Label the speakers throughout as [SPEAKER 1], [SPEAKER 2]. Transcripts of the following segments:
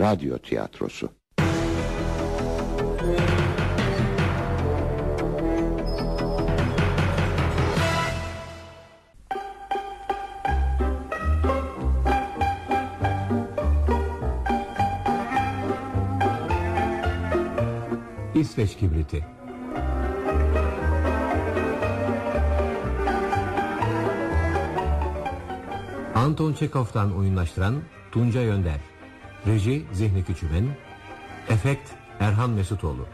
[SPEAKER 1] radyo tiyatrosu.
[SPEAKER 2] İsveç kibriti Anton Çekov'tan oyunlaştıran Tunca Yönder Reji Zihni Küçümen Efekt Erhan Mesutoğlu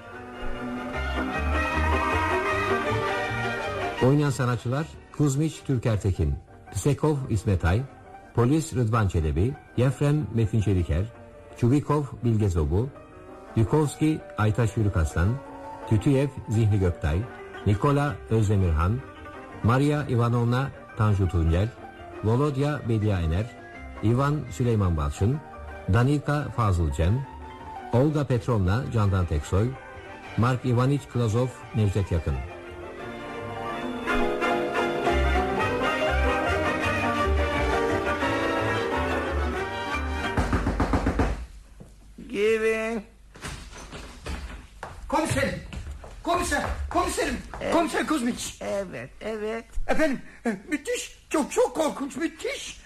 [SPEAKER 2] Oynayan sanatçılar Kuzmiç Türker Tekin Psekov İsmet Ay Polis Rıdvan Çelebi Yefrem Metin Çeliker Çubikov Bilge Zobu Yukovski Aytaş Yürükaslan Tütüyev Zihni Göktay Nikola Özdemirhan Maria Ivanovna Tanju Tuncel Volodya Bedia Ener Ivan Süleyman Balçın Danika Fazıl Cem Olga Petrovna Candan Teksoy Mark Ivaniç Klazov Necdet Yakın
[SPEAKER 3] Girin.
[SPEAKER 4] Komiserim. Komiser. Komiserim. Komiser Kuzmiç.
[SPEAKER 3] Evet, evet.
[SPEAKER 4] Efendim e, müthiş. Çok çok korkunç müthiş.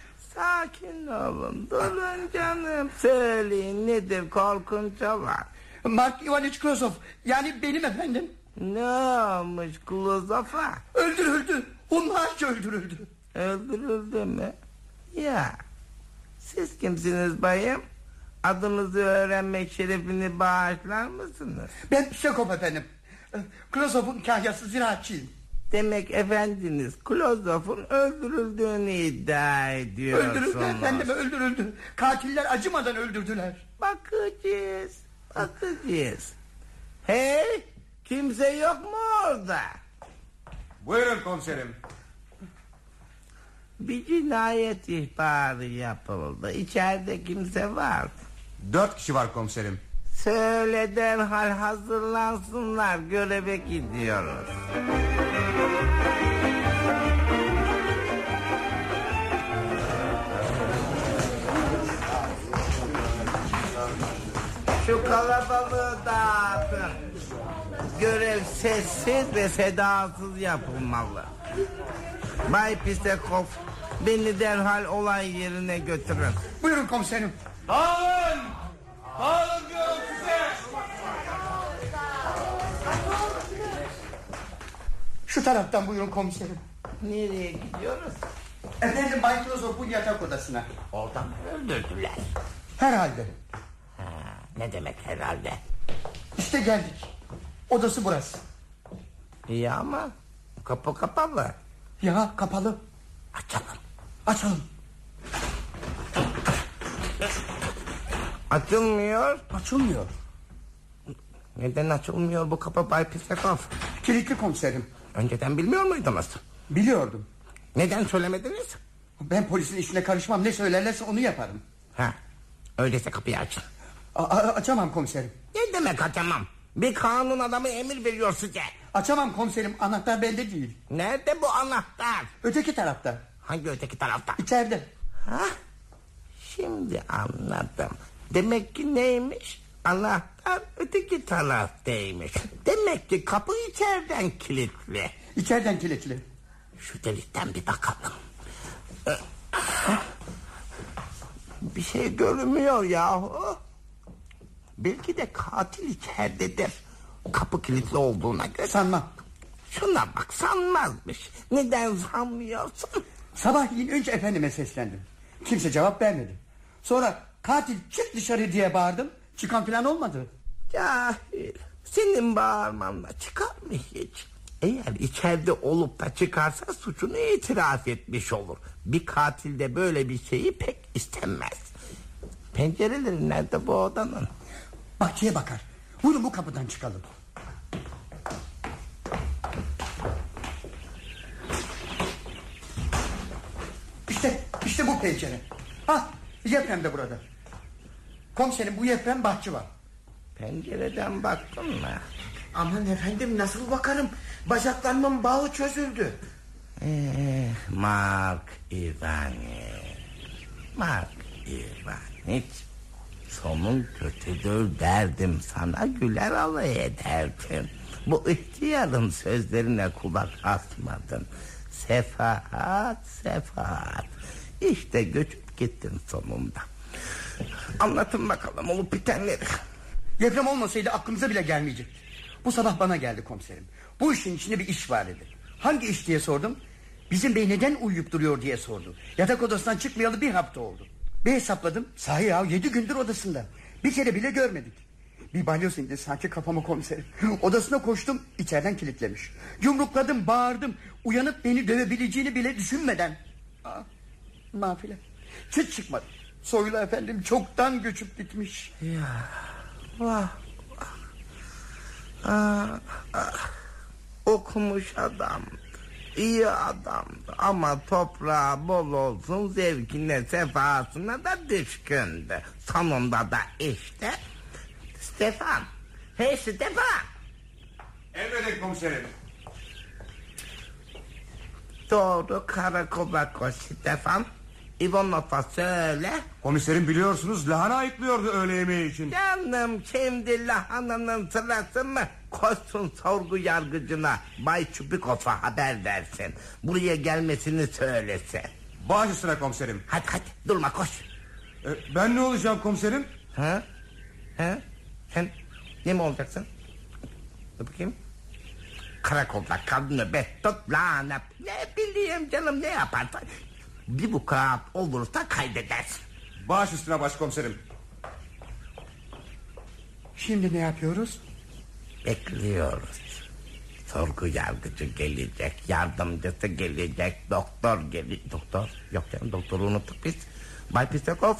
[SPEAKER 3] Sakin olun. Durun canım. Söyleyin nedir korkunca var.
[SPEAKER 4] Mark Ivaniç Klosov. Yani benim efendim.
[SPEAKER 3] Ne olmuş Klozof'a?
[SPEAKER 4] Öldürüldü. Hunharca öldürüldü.
[SPEAKER 3] Öldürüldü mü? Ya. Siz kimsiniz bayım? Adınızı öğrenmek şerefini bağışlar mısınız?
[SPEAKER 4] Ben Psekov efendim. Klosov'un kahyası ziraatçıyım.
[SPEAKER 3] Demek efendiniz Klozof'un öldürüldüğünü iddia ediyorsunuz.
[SPEAKER 4] Öldürüldü efendim öldürüldü. Katiller acımadan öldürdüler.
[SPEAKER 3] Bakacağız. Bakacağız. Hey kimse yok mu orada?
[SPEAKER 5] Buyurun komiserim.
[SPEAKER 3] Bir cinayet ihbarı yapıldı. İçeride kimse var. mı?
[SPEAKER 5] Dört kişi var komiserim.
[SPEAKER 3] Söyle derhal hazırlansınlar. Göreve gidiyoruz. Şu kalabalığı dağıtın. Görev sessiz ve sedasız yapılmalı. Bay Pisekov beni derhal olay yerine götürün.
[SPEAKER 4] Buyurun komiserim.
[SPEAKER 5] Dağılın! Dağılın diyorum size!
[SPEAKER 4] Şu taraftan buyurun komiserim.
[SPEAKER 3] Nereye gidiyoruz?
[SPEAKER 4] Efendim Bay Klosov'un yatak odasına.
[SPEAKER 3] Oradan öldürdüler.
[SPEAKER 4] Herhalde.
[SPEAKER 3] Ne demek herhalde?
[SPEAKER 4] İşte geldik. Odası burası.
[SPEAKER 3] İyi ama kapı kapalı.
[SPEAKER 4] Ya kapalı.
[SPEAKER 3] Açalım.
[SPEAKER 4] Açalım.
[SPEAKER 3] Açılmıyor.
[SPEAKER 4] Açılmıyor.
[SPEAKER 3] Neden açılmıyor bu kapı Bay Pisekov?
[SPEAKER 4] Kilitli komiserim.
[SPEAKER 3] Önceden bilmiyor muydunuz?
[SPEAKER 4] Biliyordum.
[SPEAKER 3] Neden söylemediniz?
[SPEAKER 4] Ben polisin işine karışmam. Ne söylerlerse onu yaparım.
[SPEAKER 3] Ha, öyleyse kapıyı açın.
[SPEAKER 4] A- açamam komiserim.
[SPEAKER 3] Ne demek açamam? Bir kanun adamı emir veriyor size.
[SPEAKER 4] Açamam komiserim. Anahtar bende değil.
[SPEAKER 3] Nerede bu anahtar?
[SPEAKER 4] Öteki tarafta.
[SPEAKER 3] Hangi öteki tarafta?
[SPEAKER 4] İçeride.
[SPEAKER 3] Ha? Şimdi anladım. Demek ki neymiş? Anahtar öteki taraftaymış. Demek ki kapı içeriden kilitli.
[SPEAKER 4] İçeriden kilitli.
[SPEAKER 3] Şu delikten bir bakalım. Ee, Bir şey görünmüyor yahu. Belki de katil içeridedir. Kapı kilitli olduğuna göre.
[SPEAKER 4] Sanmam.
[SPEAKER 3] Şuna bak sanmazmış. Neden sanmıyorsun?
[SPEAKER 4] Sabahleyin önce efendime seslendim. Kimse cevap vermedi. Sonra katil çık dışarı diye bağırdım. Çıkan falan olmadı.
[SPEAKER 3] Cahil. Senin bağırmanla çıkar mı hiç? Eğer içeride olup da çıkarsa suçunu itiraf etmiş olur. Bir katil de böyle bir şeyi pek istemez. Pencereleri nerede bu odanın?
[SPEAKER 4] Bahçeye bakar. Buyurun bu kapıdan çıkalım. İşte, işte bu pencere. Ah, Yeprem de burada. Komiserim bu Yeprem bahçıvan.
[SPEAKER 3] Pencereden baktın mı?
[SPEAKER 6] Aman efendim nasıl bakarım? Bacaklarımın bağı çözüldü.
[SPEAKER 3] Eh, Mark Ivaniç. Mark Ivaniç. Sonun kötüdür derdim sana güler alay ederdim. Bu ihtiyarın sözlerine kulak asmadın. Sefahat sefahat. İşte göçüp gittin sonunda. Anlatın bakalım olup bitenleri.
[SPEAKER 4] Deprem olmasaydı aklımıza bile gelmeyecekti. Bu sabah bana geldi komiserim. Bu işin içinde bir iş var dedi. Hangi iş diye sordum. Bizim bey neden uyuyup duruyor diye sordu. Yatak odasından çıkmayalı bir hafta oldu. Bir hesapladım. Sahi ya yedi gündür odasında. Bir kere bile görmedik. Bir balyoz indi sanki kafama komiserim. Odasına koştum içeriden kilitlemiş. Yumrukladım bağırdım. Uyanıp beni dövebileceğini bile düşünmeden. Aa, nafile. Çıt çıkmadı. Soylu efendim çoktan göçüp gitmiş.
[SPEAKER 3] Vah vah. Ah, ah. Okumuş adamdı. İyi adamdı ama toprağı bol olsun zevkine sefasına da düşkündü. Sonunda da işte Stefan. Hey Stefan.
[SPEAKER 5] Emredin komiserim.
[SPEAKER 3] Doğru karakola koş Stefan. İvanov'a söyle.
[SPEAKER 5] Komiserim biliyorsunuz lahana ayıklıyordu öğle yemeği için.
[SPEAKER 3] Canım şimdi lahananın sırası mı? Koşsun sorgu yargıcına Bay Çubikov'a haber versin. Buraya gelmesini söylesin.
[SPEAKER 5] Baş üstüne komiserim.
[SPEAKER 3] Hadi hadi durma koş.
[SPEAKER 5] E, ben ne olacağım komiserim?
[SPEAKER 3] Ha? Ha? Sen ne mi olacaksın? Dur bakayım. Karakolda kal nöbet tut. Ne bileyim canım ne yaparsan. Bir bu kağıt olursa kaydedersin.
[SPEAKER 5] Baş üstüne başkomiserim.
[SPEAKER 4] Şimdi ne yapıyoruz?
[SPEAKER 3] Bekliyoruz. Sorgu yargıcı gelecek, yardımcısı gelecek, doktor gelecek. Doktor? Yok canım doktoru unuttuk biz. Bay Pisakov,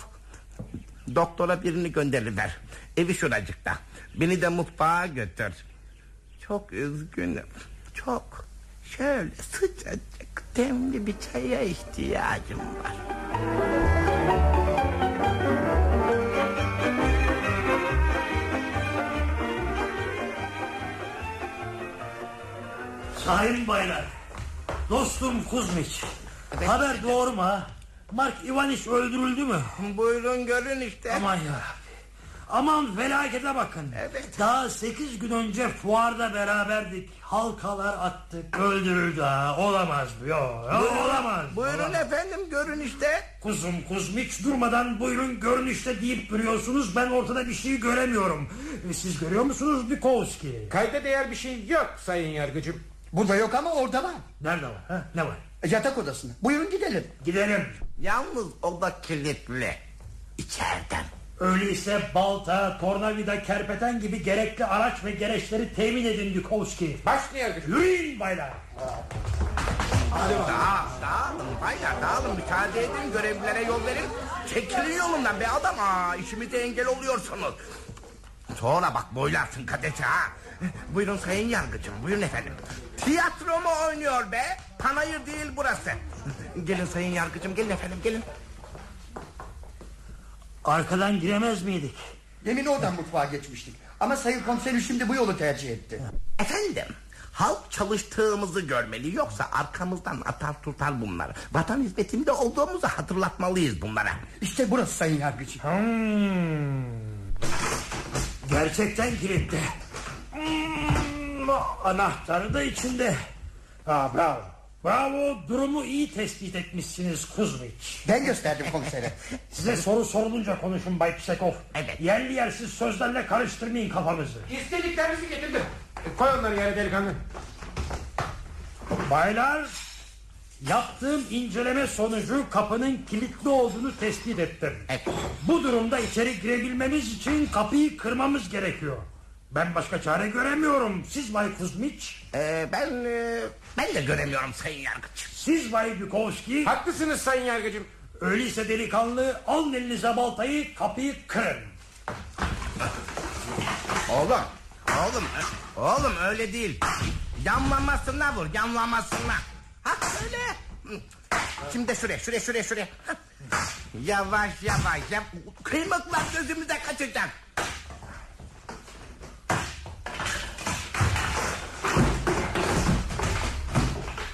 [SPEAKER 3] doktora birini gönderiver. Evi şuracıkta. Beni de mutfağa götür. Çok üzgünüm. Çok. Şöyle sıcacık demli bir çaya ihtiyacım var.
[SPEAKER 1] Sayın baylar. Dostum Kuzmiç. Haber doğru mu ha? Mark Ivaniç öldürüldü mü?
[SPEAKER 3] Buyurun görün işte.
[SPEAKER 1] Aman ya. Aman felakete bakın.
[SPEAKER 3] Evet.
[SPEAKER 1] Daha sekiz gün önce fuarda beraberdik. Halkalar attık. Öldürüldü ha. Olamaz bu. Yo, yo, olamaz.
[SPEAKER 3] Buyurun
[SPEAKER 1] olamaz.
[SPEAKER 3] efendim görün işte.
[SPEAKER 1] Kuzum Kuzmiç durmadan buyurun görün işte deyip duruyorsunuz. Ben ortada bir şey göremiyorum. E, Siz görüyor musunuz Bukowski?
[SPEAKER 7] Kayda değer bir şey yok sayın yargıcım.
[SPEAKER 4] Burada yok ama orada var.
[SPEAKER 1] Nerede var? Ha? Ne var?
[SPEAKER 4] Yatak odasında. Buyurun gidelim.
[SPEAKER 1] Gidelim.
[SPEAKER 3] Yalnız o da kilitli. İçeriden.
[SPEAKER 1] Öyleyse balta, tornavida, kerpeten gibi gerekli araç ve gereçleri temin edin Bukowski.
[SPEAKER 7] Başlı yargıcım.
[SPEAKER 1] Yürüyün baylar.
[SPEAKER 3] Dağ, dağılın baylar dağılın müsaade edin görevlilere yol verin. Çekilin yolundan be adam ha işimize engel oluyorsunuz. Sonra bak boylarsın kadesi ha. Buyurun sayın yargıcım buyurun efendim. Tiyatro mu oynuyor be? Panayır değil burası. Gelin sayın yargıcım gelin efendim gelin.
[SPEAKER 1] Arkadan giremez miydik?
[SPEAKER 4] Demin oradan mutfağa geçmiştik. Ama sayın komiserim şimdi bu yolu tercih etti.
[SPEAKER 3] Efendim halk çalıştığımızı görmeli yoksa arkamızdan atar tutar bunları. Vatan hizmetinde olduğumuzu hatırlatmalıyız bunlara.
[SPEAKER 4] İşte burası sayın yargıcı.
[SPEAKER 1] Hmm. Gerçekten kilitli. Hmm, anahtarı da içinde. Ha, bravo. Bravo durumu iyi tespit etmişsiniz Kuzmiç.
[SPEAKER 4] Ben gösterdim komisere.
[SPEAKER 1] Size soru sorulunca konuşun Bay Psekov.
[SPEAKER 3] Evet.
[SPEAKER 1] Yerli yersiz sözlerle karıştırmayın kafamızı.
[SPEAKER 7] İstediklerinizi getirdim. E, Koy onları yere delikanlı.
[SPEAKER 1] Baylar yaptığım inceleme sonucu kapının kilitli olduğunu tespit ettim.
[SPEAKER 3] Evet.
[SPEAKER 1] Bu durumda içeri girebilmemiz için kapıyı kırmamız gerekiyor. Ben başka çare göremiyorum. Siz Bay Kuzmiç,
[SPEAKER 3] Ee, ben e, ben de göremiyorum sayın yargıç.
[SPEAKER 1] siz Bay Bukowski.
[SPEAKER 7] Haklısınız sayın yargıcım.
[SPEAKER 1] Öyleyse delikanlı alın elinize baltayı kapıyı kırın.
[SPEAKER 3] Oğlum, oğlum, oğlum öyle değil. Yanlamasına vur, yanlamasına. Ha öyle. Şimdi de şuraya, şuraya, şuraya, şuraya. Yavaş yavaş. yap- Kıymıklar gözümüze kaçacak.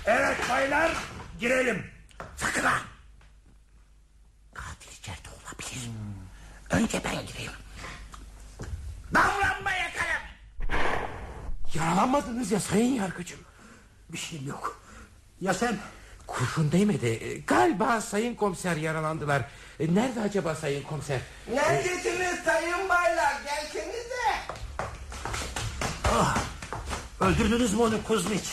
[SPEAKER 1] Evet baylar girelim.
[SPEAKER 3] Sakın ha. Katil içeride olabilir. Önce ben gireyim. Davranma yakarım.
[SPEAKER 7] Yaralanmadınız ya sayın yargıcım.
[SPEAKER 1] Bir şeyim yok. Ya sen?
[SPEAKER 7] Kurşun değmedi. Galiba sayın komiser yaralandılar. E, Nerede acaba sayın komiser?
[SPEAKER 3] Neredesiniz sayın baylar? Gelsenize.
[SPEAKER 1] Ah, öldürdünüz mü onu Kuzmiç?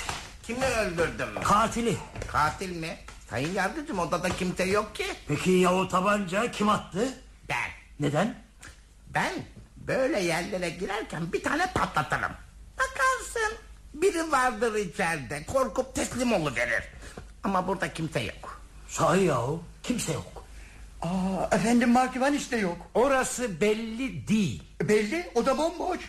[SPEAKER 3] Kimi öldürdüm?
[SPEAKER 1] Katili.
[SPEAKER 3] Katil mi? Sayın yargıcım odada kimse yok ki.
[SPEAKER 1] Peki ya o tabanca kim attı?
[SPEAKER 3] Ben.
[SPEAKER 1] Neden?
[SPEAKER 3] Ben böyle yerlere girerken bir tane patlatırım. Bakarsın biri vardır içeride korkup teslim oluverir. Ama burada kimse yok.
[SPEAKER 1] Sahi yahu kimse yok.
[SPEAKER 4] Aa, efendim Mark Ivaniç de yok.
[SPEAKER 7] Orası belli değil.
[SPEAKER 4] Belli o da bomboş.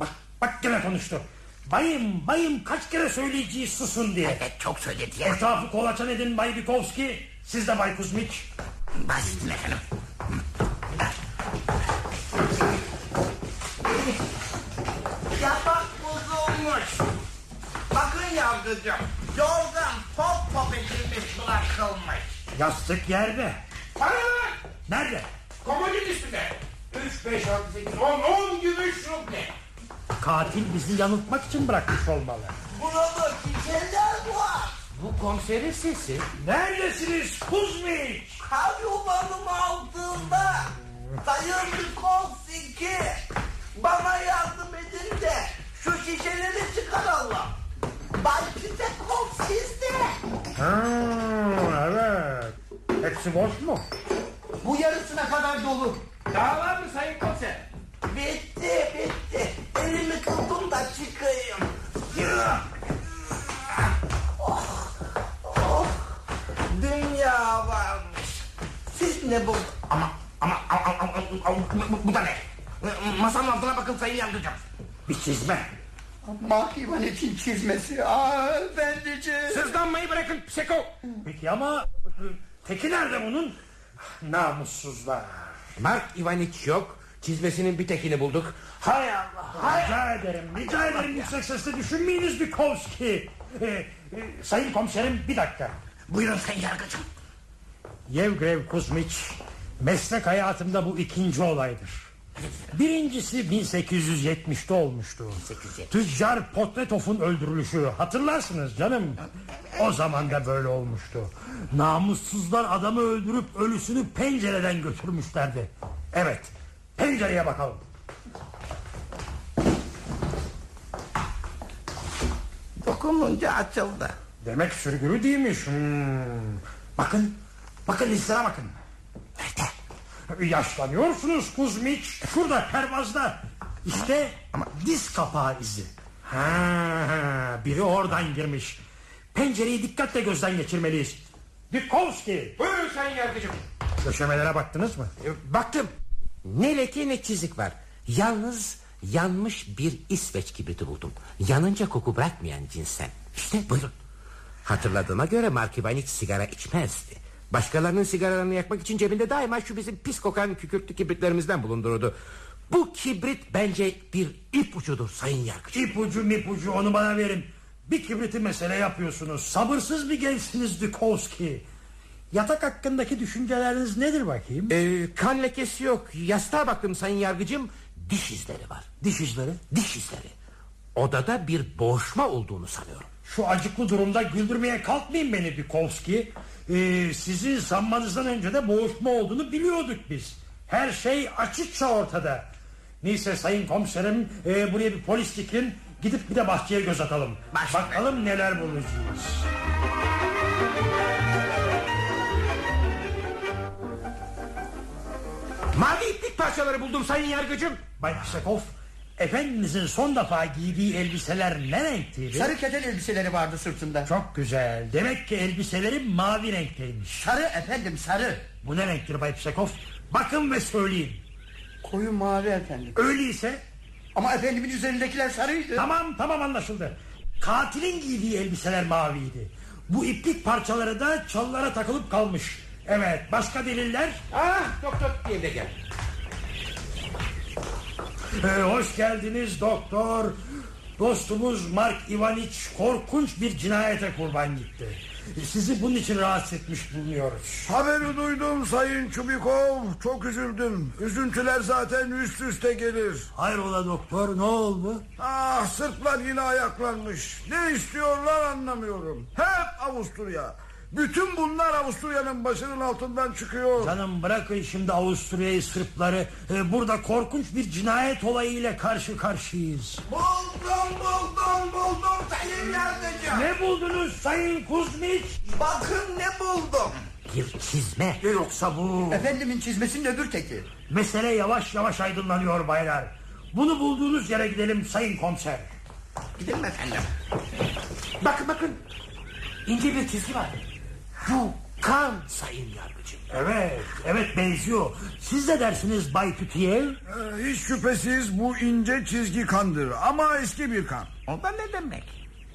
[SPEAKER 1] Bak, bak gene konuştu. Bayım bayım kaç kere söyleyeceğiz susun diye.
[SPEAKER 3] Evet çok söyledi ya.
[SPEAKER 1] Etrafı kolaçan edin Bay Bikovski. Siz de Bay Kuzmiç.
[SPEAKER 3] Başüstüne efendim. Yatak bozulmuş. Bakın yargıcım. Yorgan pop pop edilmiş bırakılmış.
[SPEAKER 1] Yastık yerde.
[SPEAKER 7] Paralar!
[SPEAKER 1] Nerede?
[SPEAKER 7] Komodin üstünde. 3, 5, 6, 8, 10, 10 gümüş ruble.
[SPEAKER 1] Katil bizi yanıltmak için bırakmış olmalı.
[SPEAKER 3] Burada çiçekler var.
[SPEAKER 7] Bu komiserin sesi.
[SPEAKER 1] Neredesiniz Kuzmiç?
[SPEAKER 3] Kar yuvanın altında. Sayın Nikolsiki. Bana yardım edin de şu şişeleri çıkaralım. Bay Pitekov sizde.
[SPEAKER 1] Ha, evet. Hepsi boş mu?
[SPEAKER 4] Bu yarısına kadar dolu.
[SPEAKER 7] Daha var mı sayın komiser?
[SPEAKER 3] Bitti bitti. Elimi tutun da çıkayım. Oh, oh. Dünya varmış. Siz ne bu? Ama ama ama, ama, ama, bu, bu da ne? Masanın altına bakın sayın yargıcım.
[SPEAKER 1] Bir çizme.
[SPEAKER 4] Mark Ivaniç'in çizmesi. Aa efendiciğim.
[SPEAKER 7] Sızlanmayı bırakın Pseko.
[SPEAKER 1] Peki ama e, teki nerede bunun? Namussuzlar.
[SPEAKER 7] Mark Ivaniç yok. Çizmesinin bir tekini bulduk.
[SPEAKER 1] Hay Allah. Rica ederim. Rica ederim yüksek sesle düşünmeyiniz Bikovski. Ee, e, sayın komiserim bir dakika.
[SPEAKER 3] Buyurun sayın yargıcım.
[SPEAKER 1] Yevgrev Kuzmiç meslek hayatımda bu ikinci olaydır. Birincisi 1870'te olmuştu.
[SPEAKER 3] 1870.
[SPEAKER 1] Tüccar Potretov'un öldürülüşü hatırlarsınız canım. O zaman da böyle olmuştu. Namussuzlar adamı öldürüp ölüsünü pencereden götürmüşlerdi. Evet pencereye bakalım.
[SPEAKER 3] Dokununca açıldı.
[SPEAKER 1] Demek sürgülü değilmiş. Hmm. Bakın, bakın listene bakın. Nerede? Yaşlanıyorsunuz Kuzmiç. Şurada pervazda. İşte diz kapağı izi. Ha, biri oradan girmiş. Pencereyi dikkatle gözden geçirmeliyiz. Dikovski.
[SPEAKER 7] Buyurun sayın yargıcım.
[SPEAKER 1] Döşemelere baktınız mı?
[SPEAKER 7] E, Baktım. Ne leke ne çizik var. Yalnız yanmış bir İsveç kibriti buldum. Yanınca koku bırakmayan cinsten. İşte buyurun. Hatırladığıma göre Mark Ivaniç sigara içmezdi. Başkalarının sigaralarını yakmak için cebinde daima şu bizim pis kokan kükürtlü kibritlerimizden bulundururdu. Bu kibrit bence bir ip ucudur sayın yargıç.
[SPEAKER 1] İpucu mipucu onu bana verin. Bir kibriti mesele yapıyorsunuz. Sabırsız bir gençsiniz Dikovski. Yatak hakkındaki düşünceleriniz nedir bakayım?
[SPEAKER 7] Ee, kan lekesi yok. Yastığa baktım sayın yargıcım. Diş izleri var.
[SPEAKER 1] Diş izleri.
[SPEAKER 7] Diş izleri. Odada bir boğuşma olduğunu sanıyorum.
[SPEAKER 1] Şu acıklı durumda güldürmeye kalkmayın beni Dikovski. Ee, sizin sanmanızdan önce de boğuşma olduğunu biliyorduk biz. Her şey açıkça ortada. Neyse sayın komiserim e, buraya bir polis dikin. Gidip bir de bahçeye göz atalım.
[SPEAKER 3] Baş-
[SPEAKER 1] Bakalım neler bulacağız.
[SPEAKER 7] Mavi iplik parçaları buldum sayın yargıcım.
[SPEAKER 1] Bay Psekov, efendinizin son defa giydiği elbiseler ne renkteydi?
[SPEAKER 4] Sarı keten elbiseleri vardı sırtında.
[SPEAKER 1] Çok güzel. Demek ki elbiseleri mavi renkteymiş.
[SPEAKER 4] Sarı efendim sarı.
[SPEAKER 1] Bu ne renktir Bay Psekov? Bakın ve söyleyin.
[SPEAKER 4] Koyu mavi efendim.
[SPEAKER 1] Öyleyse
[SPEAKER 4] Ama efendimin üzerindekiler sarıydı.
[SPEAKER 1] Tamam tamam anlaşıldı. Katilin giydiği elbiseler maviydi. Bu iplik parçaları da çalılara takılıp kalmış. Evet başka deliller?
[SPEAKER 7] Ah doktor diye de gel.
[SPEAKER 1] Ee, hoş geldiniz doktor. Dostumuz Mark Ivaniç korkunç bir cinayete kurban gitti. Sizi bunun için rahatsız etmiş bulunuyoruz.
[SPEAKER 5] Haberi duydum Sayın Çubikov. Çok üzüldüm. Üzüntüler zaten üst üste gelir.
[SPEAKER 1] Hayrola doktor ne oldu?
[SPEAKER 5] Ah Sırplar yine ayaklanmış. Ne istiyorlar anlamıyorum. Hep Avusturya. Bütün bunlar Avusturya'nın başının altından çıkıyor.
[SPEAKER 1] Canım bırakın şimdi Avusturya'yı Sırpları. Ee, Burada korkunç bir cinayet olayıyla karşı karşıyayız.
[SPEAKER 3] Buldum buldum buldum sayın yargıcım.
[SPEAKER 1] Ne buldunuz Sayın Kuzmiç?
[SPEAKER 3] Bakın ne buldum.
[SPEAKER 7] Bir çizme.
[SPEAKER 1] Yoksa bu...
[SPEAKER 4] Efendimin çizmesinin öbür teki.
[SPEAKER 1] Mesele yavaş yavaş aydınlanıyor baylar. Bunu bulduğunuz yere gidelim sayın komiser.
[SPEAKER 3] Gidelim efendim.
[SPEAKER 7] Bakın bakın. İnce bir çizgi var. Bu kan sayın yargıcım.
[SPEAKER 1] Evet, evet benziyor. Siz de dersiniz Bay Tütiyev?
[SPEAKER 5] Ee, hiç şüphesiz bu ince çizgi kandır. Ama eski bir kan.
[SPEAKER 3] O da ne demek?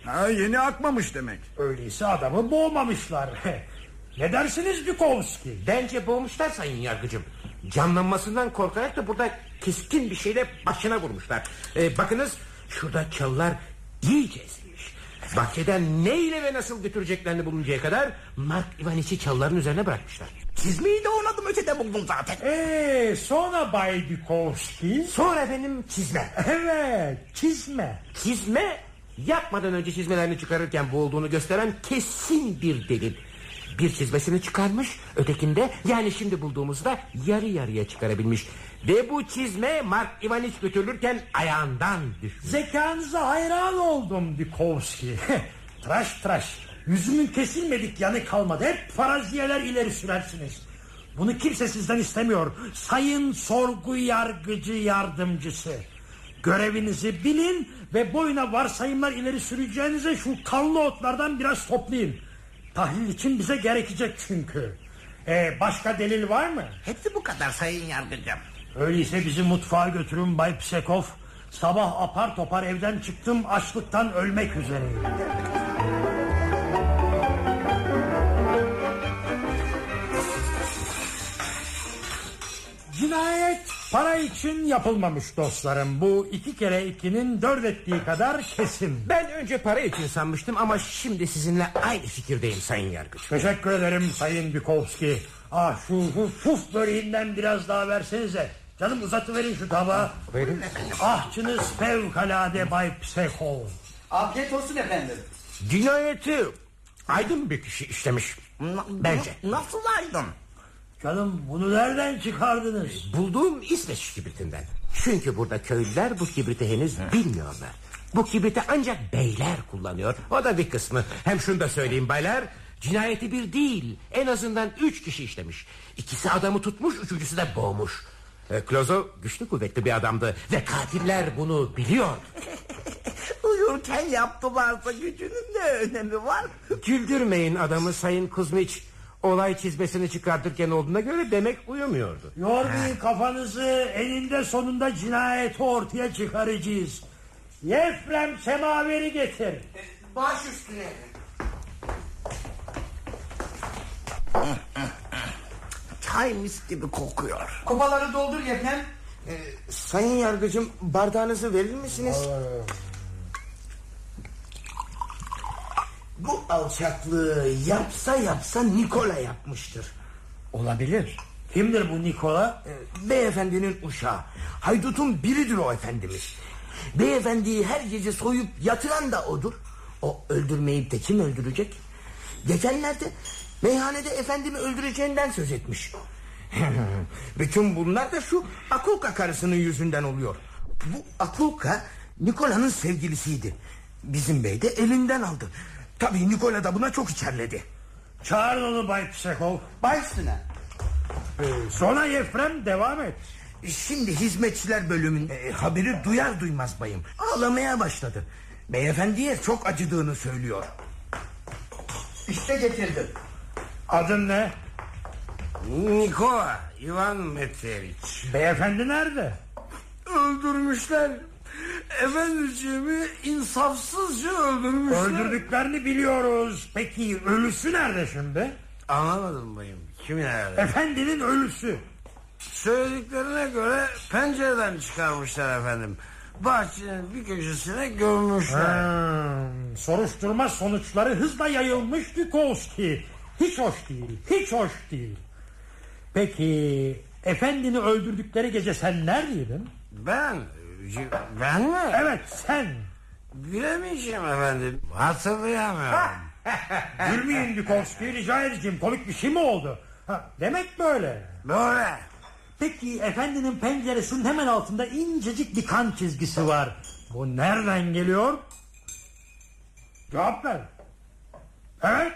[SPEAKER 5] Ha, yeni akmamış demek.
[SPEAKER 1] Öyleyse adamı boğmamışlar. ne dersiniz Dukovski?
[SPEAKER 7] Bence boğmuşlar sayın yargıcım. Canlanmasından korkarak da burada keskin bir şeyle başına vurmuşlar. Ee, bakınız şurada çalılar iyice ezilmiş. Bahçeden ne ile ve nasıl götüreceklerini buluncaya kadar Mark Ivaniç'i çalıların üzerine bırakmışlar.
[SPEAKER 3] Çizmeyi de on adım ötede buldum zaten.
[SPEAKER 1] Eee sonra Bay Dukovski?
[SPEAKER 7] Sonra efendim çizme.
[SPEAKER 1] Evet, çizme.
[SPEAKER 7] Çizme yapmadan önce çizmelerini çıkarırken bu olduğunu gösteren kesin bir delil. Bir çizmesini çıkarmış ötekinde yani şimdi bulduğumuzda yarı yarıya çıkarabilmiş. Ve bu çizme Mark Ivaniç götürülürken ayağından düşmüş.
[SPEAKER 1] Zekanıza hayran oldum Dukovski. tıraş tıraş. Yüzümün kesilmedik yanı kalmadı. Hep faraziyeler ileri sürersiniz. Bunu kimse sizden istemiyor. Sayın sorgu yargıcı yardımcısı. Görevinizi bilin ve boyuna varsayımlar ileri süreceğinize şu kanlı otlardan biraz toplayın. Tahlil için bize gerekecek çünkü. Ee, başka delil var mı?
[SPEAKER 3] Hepsi bu kadar sayın yargıcım.
[SPEAKER 1] Öyleyse bizi mutfağa götürün Bay Psekov. Sabah apar topar evden çıktım açlıktan ölmek üzereyim. Cinayet para için yapılmamış dostlarım. Bu iki kere ikinin dört ettiği kadar kesin.
[SPEAKER 7] Ben önce para için sanmıştım ama şimdi sizinle aynı fikirdeyim sayın yargıç.
[SPEAKER 1] Teşekkür ederim Sayın Bikovski. Ah şu, şu puf böreğinden biraz daha versenize. Canım uzatıverin şu tabağı.
[SPEAKER 7] Buyurun.
[SPEAKER 1] Ahçınız fevkalade Bay Psekov.
[SPEAKER 4] Afiyet olsun efendim.
[SPEAKER 7] Cinayeti aydın bir kişi işlemiş. Bence.
[SPEAKER 3] Nasıl aydın?
[SPEAKER 1] Canım bunu nereden çıkardınız?
[SPEAKER 7] Bulduğum İsveç kibritinden. Çünkü burada köylüler bu kibriti henüz bilmiyorlar. Bu kibriti ancak beyler kullanıyor. O da bir kısmı. Hem şunu da söyleyeyim baylar. Cinayeti bir değil. En azından üç kişi işlemiş. İkisi adamı tutmuş, üçüncüsü de boğmuş. E, Klozo güçlü kuvvetli bir adamdı. Ve katiller bunu biliyor.
[SPEAKER 3] Uyurken yaptılarsa gücünün ne önemi var?
[SPEAKER 7] Güldürmeyin adamı Sayın Kuzmiç. Olay çizmesini çıkartırken olduğuna göre demek uyumuyordu.
[SPEAKER 1] Yormayın kafanızı eninde sonunda cinayeti ortaya çıkaracağız. Yefrem semaveri getir.
[SPEAKER 6] Baş üstüne.
[SPEAKER 3] Çay mis gibi kokuyor.
[SPEAKER 4] Kupaları doldur efendim.
[SPEAKER 6] Sayın yargıcım bardağınızı verir misiniz? Bu alçaklığı yapsa yapsa Nikola yapmıştır.
[SPEAKER 4] Olabilir.
[SPEAKER 1] Kimdir bu Nikola?
[SPEAKER 6] Ee, Beyefendinin uşağı. Haydutun biridir o efendimiz. Beyefendiyi her gece soyup yatıran da odur. O öldürmeyip de kim öldürecek? Geçenlerde meyhanede efendimi öldüreceğinden söz etmiş. Bütün bunlar da şu Akulka karısının yüzünden oluyor. Bu Akulka Nikola'nın sevgilisiydi. Bizim bey de elinden aldı. Tabii Nikola da buna çok içerledi.
[SPEAKER 1] Çağırın onu Bay Psekov.
[SPEAKER 4] Baş üstüne.
[SPEAKER 1] Ee, sonra Yefrem devam et.
[SPEAKER 6] Şimdi hizmetçiler bölümün e, haberi duyar duymaz bayım. Ağlamaya başladı. Beyefendiye çok acıdığını söylüyor.
[SPEAKER 4] İşte getirdim.
[SPEAKER 1] Adın ne?
[SPEAKER 6] Nikola Ivan Meteviç.
[SPEAKER 1] Beyefendi nerede?
[SPEAKER 5] Öldürmüşler. Efendiciğimi insafsızca öldürmüşler.
[SPEAKER 1] Öldürdüklerini biliyoruz. Peki ölüsü nerede şimdi?
[SPEAKER 6] Anlamadım bayım. Kimin nerede?
[SPEAKER 1] Efendinin ölüsü.
[SPEAKER 6] Söylediklerine göre pencereden çıkarmışlar efendim. bahçenin bir köşesine gömmüşler.
[SPEAKER 1] Hmm, soruşturma sonuçları hızla yayılmış Dukovski. Hiç hoş değil, hiç hoş değil. Peki efendini öldürdükleri gece sen neredeydin?
[SPEAKER 6] Ben, ben mi?
[SPEAKER 1] Evet sen.
[SPEAKER 6] Bilemeyeceğim efendim. Hatırlayamıyorum.
[SPEAKER 1] Gülmeyin Dukovski rica edeceğim komik bir şey mi oldu? Ha, demek böyle.
[SPEAKER 6] Böyle.
[SPEAKER 1] Peki efendinin penceresinin hemen altında incecik bir kan çizgisi var. Bu nereden geliyor? Cevap ver. Evet,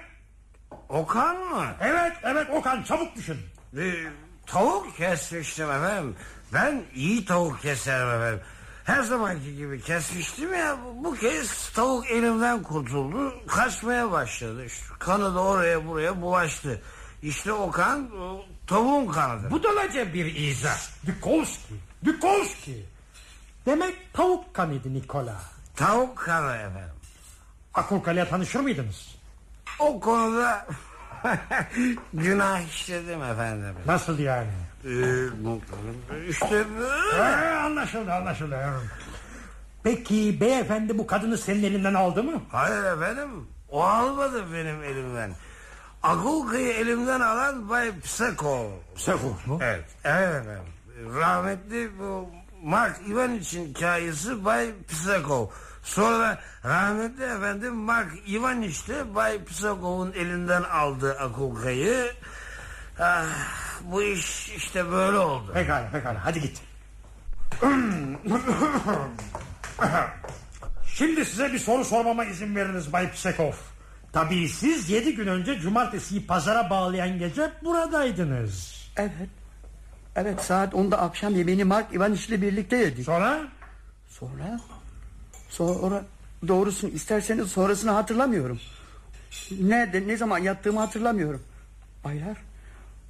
[SPEAKER 6] Okan mı?
[SPEAKER 1] evet, evet o kan çabuk düşün.
[SPEAKER 6] Bir tavuk kesmiştim efendim. Ben iyi tavuk keserim efendim. Her zamanki gibi kesmiştim ya bu kez tavuk elimden kurtuldu. Kaçmaya başladı. İşte kanı da oraya buraya bulaştı. İşte o kan o tavuğun kanıdır.
[SPEAKER 7] Budalaca bir izah.
[SPEAKER 1] Dukovski, Dukovski. Demek tavuk kanıydı Nikola.
[SPEAKER 6] Tavuk kanı efendim.
[SPEAKER 1] Akulkale'ye tanışır mıydınız?
[SPEAKER 6] O konuda günah işledim efendim.
[SPEAKER 1] Nasıl yani?
[SPEAKER 6] Ee, işte.
[SPEAKER 1] Ee, anlaşıldı anlaşıldı. Peki beyefendi bu kadını senin elinden aldı mı?
[SPEAKER 6] Hayır efendim. O almadı benim elimden. Akulka'yı elimden alan Bay Pseko.
[SPEAKER 1] Pseko mu?
[SPEAKER 6] Evet, evet efendim. Rahmetli bu Mark Ivan için hikayesi Bay Pseko. Sonra rahmetli efendim Mark Ivan işte Bay Psekov'un elinden aldı Akulka'yı. Ah, bu iş işte böyle oldu.
[SPEAKER 1] Pekala pekala hadi git. Şimdi size bir soru sormama izin veriniz Bay Psekov. Tabii siz yedi gün önce cumartesiyi pazara bağlayan gece buradaydınız.
[SPEAKER 4] Evet. Evet saat 10'da akşam yemeğini Mark Ivaniç ile birlikte yedik.
[SPEAKER 1] Sonra?
[SPEAKER 4] Sonra? Sonra doğrusunu isterseniz sonrasını hatırlamıyorum. Nerede ne zaman yattığımı hatırlamıyorum. Baylar.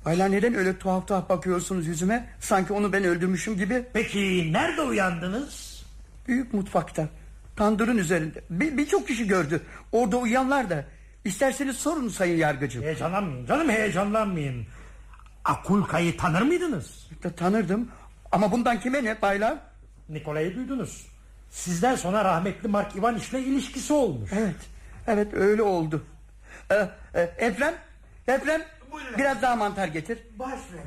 [SPEAKER 4] Baylar neden öyle tuhaf tuhaf bakıyorsunuz yüzüme? Sanki onu ben öldürmüşüm gibi.
[SPEAKER 1] Peki nerede uyandınız?
[SPEAKER 4] Büyük mutfakta. Tandırın üzerinde. Bir- Birçok kişi gördü. Orada uyuyanlar da. İsterseniz sorun sayın yargıcım.
[SPEAKER 1] Heyecanlanmayın canım heyecanlanmayın. Akulka'yı tanır mıydınız?
[SPEAKER 4] Ta- Tanırdım. Ama bundan kime ne baylar?
[SPEAKER 1] Nikola'yı duydunuz. Sizden sonra rahmetli Mark Ivaniç ile ilişkisi olmuş.
[SPEAKER 4] Evet. Evet öyle oldu. Ee, e, Efrem. Efrem. Biraz daha mantar getir.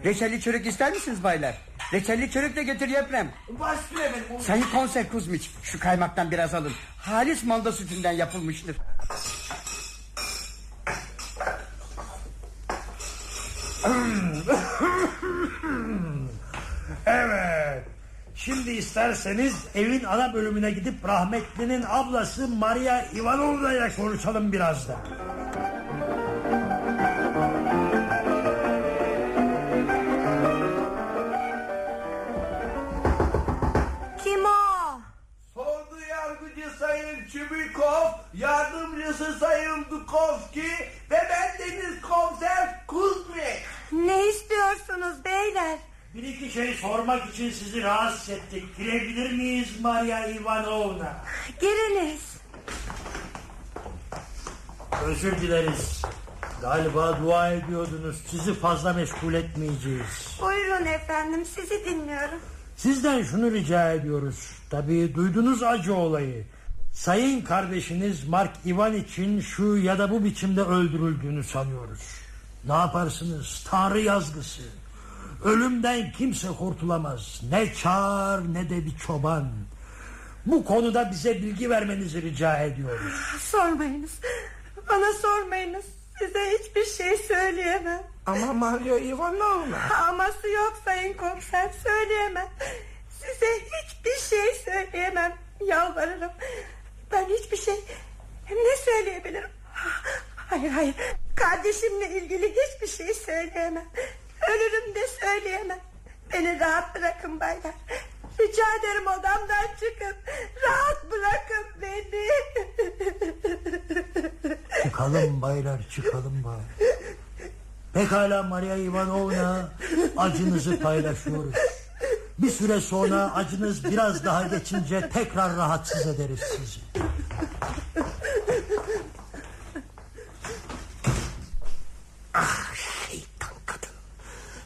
[SPEAKER 4] Reçelli çörek ister misiniz baylar? Reçelli çörek de getir Efrem.
[SPEAKER 8] Başlıyor efendim.
[SPEAKER 4] Sayın Konser Kuzmiç şu kaymaktan biraz alın. Halis manda sütünden yapılmıştır.
[SPEAKER 1] Evet. Şimdi isterseniz evin ana bölümüne gidip rahmetlinin ablası Maria Ivanovna ile konuşalım biraz da.
[SPEAKER 9] Kim o?
[SPEAKER 8] Sordu yargıcı Sayın Çubikov, yardımcısı Sayın Dukovski ve ben Deniz Komiser Kuzmik.
[SPEAKER 9] Ne istiyorsunuz beyler?
[SPEAKER 1] Bir iki şey sormak için sizi rahatsız ettik. Girebilir miyiz Maria Ivanovna?
[SPEAKER 9] Giriniz.
[SPEAKER 1] Özür dileriz. Galiba dua ediyordunuz. Sizi fazla meşgul etmeyeceğiz.
[SPEAKER 9] Buyurun efendim sizi dinliyorum.
[SPEAKER 1] Sizden şunu rica ediyoruz. Tabii duydunuz acı olayı. Sayın kardeşiniz Mark Ivan için şu ya da bu biçimde öldürüldüğünü sanıyoruz. Ne yaparsınız? Tanrı yazgısı. Ölümden kimse kurtulamaz. Ne çar ne de bir çoban. Bu konuda bize bilgi vermenizi rica ediyoruz.
[SPEAKER 9] Sormayınız. Bana sormayınız. Size hiçbir şey söyleyemem.
[SPEAKER 8] Ama Maria Ivanovna.
[SPEAKER 9] Aması yok sayın komiser söyleyemem. Size hiçbir şey söyleyemem. Yalvarırım. Ben hiçbir şey ne söyleyebilirim? Hayır hayır. Kardeşimle ilgili hiçbir şey söyleyemem. Ölürüm de söyleyemem. Beni rahat bırakın baylar. Rica ederim odamdan çıkın. Rahat bırakın beni.
[SPEAKER 1] Çıkalım baylar çıkalım bay. Pekala Maria Ivanovna acınızı paylaşıyoruz. Bir süre sonra acınız biraz daha geçince tekrar rahatsız ederiz sizi.
[SPEAKER 7] Kadın.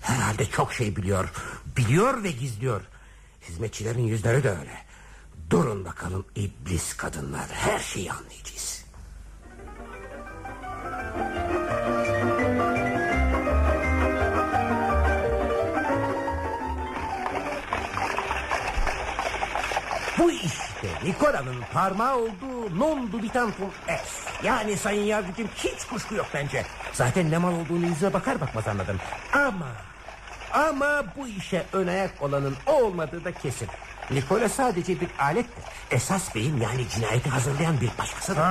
[SPEAKER 7] Herhalde çok şey biliyor. Biliyor ve gizliyor. Hizmetçilerin yüzleri de öyle. Durun bakalım iblis kadınlar her şeyi anlayacağız. Bu işte Nikola'nın parmağı olduğu non dubitantum es. Yani sayın yargıcım hiç kuşku yok bence. Zaten ne mal olduğunu yüzüne bakar bakmaz anladım. Ama ama bu işe ön ayak olanın o olmadığı da kesin. Nikola sadece bir alettir. Esas beyim yani cinayeti hazırlayan bir başkasıdır.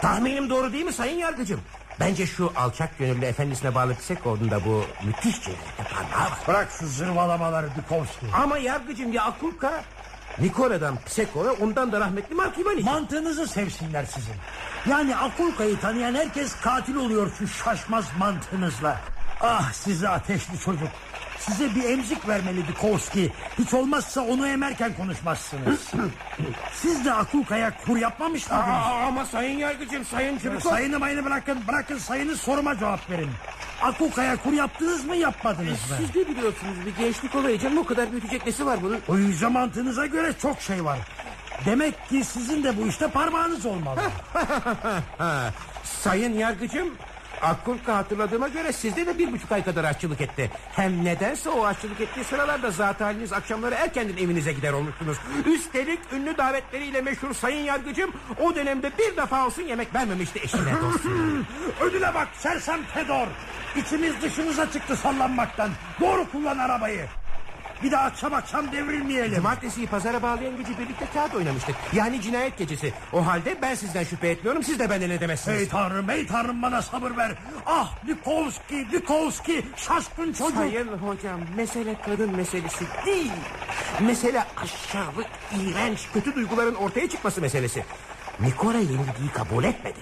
[SPEAKER 7] Tahminim doğru değil mi sayın yargıcım? Bence şu alçak gönüllü efendisine bağlı Pisekov'un da bu müthiş cinayette parmağı var.
[SPEAKER 1] Bırak şu zırvalamaları Dukovski.
[SPEAKER 7] Ama yargıcım ya Akulka Nikola'dan Pisekov'a ondan da rahmetli Mark Ivaniç.
[SPEAKER 1] Mantığınızı sevsinler sizin. Yani Akulka'yı tanıyan herkes katil oluyor şu şaşmaz mantığınızla. Ah size ateşli çocuk. Size bir emzik vermeli Dukovski. Hiç olmazsa onu emerken konuşmazsınız. Siz de Akulka'ya kur yapmamış mıydınız?
[SPEAKER 7] Aa, ama sayın yargıcım sayın Çubukov.
[SPEAKER 1] Sayını mayını bırakın bırakın sayını soruma cevap verin. Akuka'ya kur yaptınız mı yapmadınız mı?
[SPEAKER 7] Siz de biliyorsunuz bir gençlik olayı canım o kadar büyütecek nesi var bunun?
[SPEAKER 1] O yüce mantığınıza göre çok şey var. Demek ki sizin de bu işte parmağınız olmalı.
[SPEAKER 7] sayın yargıcım Akulka hatırladığıma göre sizde de bir buçuk ay kadar aşçılık etti. Hem nedense o aşçılık ettiği sıralarda zat haliniz akşamları erkenden evinize gider olmuşsunuz. Üstelik ünlü davetleriyle meşhur sayın yargıcım o dönemde bir defa olsun yemek vermemişti eşine dostuna.
[SPEAKER 1] Ödüle bak sersem Fedor. İçimiz dışımıza çıktı sallanmaktan. Doğru kullan arabayı. Bir daha akşam akşam devrilmeyelim.
[SPEAKER 7] Cumartesiyi pazara bağlayan gece birlikte kağıt oynamıştık. Yani cinayet gecesi. O halde ben sizden şüphe etmiyorum. Siz de benden edemezsiniz.
[SPEAKER 1] Ey tanrım ey tanrım bana sabır ver. Ah Nikolski Nikolski şaşkın çocuk.
[SPEAKER 7] Sayın hocam mesele kadın meselesi değil. Mesele aşağılık, iğrenç, kötü duyguların ortaya çıkması meselesi. Nikola yenilgiyi kabul etmedi.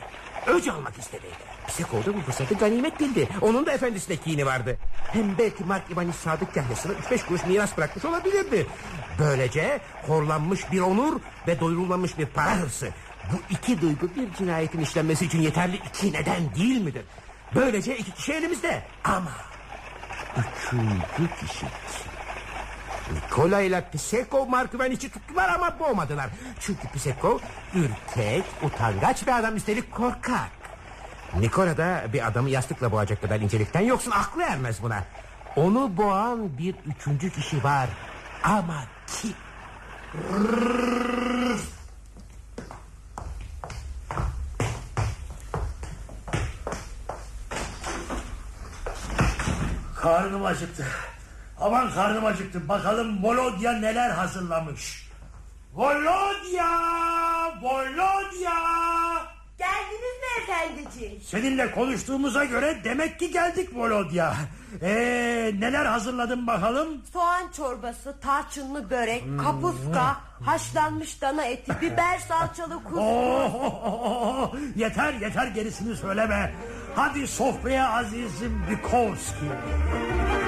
[SPEAKER 7] Öc almak istedi. Psikolda bu fırsatı ganimet bildi. Onun da efendisine kini vardı. Hem belki Mark Ivaniç Sadık kahvesine 3-5 kuruş miras bırakmış olabilirdi. Böylece horlanmış bir onur ve doyurulmamış bir para hırsı. Bu iki duygu bir cinayetin işlenmesi için yeterli iki neden değil midir? Böylece iki kişi elimizde. Ama üçüncü kişi kim? Nikola ile Pisekov Mark Ivaniç'i tuttular ama boğmadılar. Çünkü Pisekov ürkek, utangaç bir adam üstelik korkak. Nikola da bir adamı yastıkla boğacak kadar incelikten yoksun aklı ermez buna. Onu boğan bir üçüncü kişi var. Ama kim?
[SPEAKER 1] Karnım acıktı. Aman karnım acıktı. Bakalım Volodya neler hazırlamış. Volodya! Volodya!
[SPEAKER 9] Efendiciğim?
[SPEAKER 1] Seninle konuştuğumuza göre demek ki geldik Volodya. Ee, neler hazırladın bakalım?
[SPEAKER 9] Soğan çorbası, tarçınlı börek, kapuska, haşlanmış dana eti, biber salçalı kuzu.
[SPEAKER 1] Oh, oh, oh. Yeter yeter gerisini söyleme. Hadi sofraya azizim Bukowski.
[SPEAKER 7] Buldu!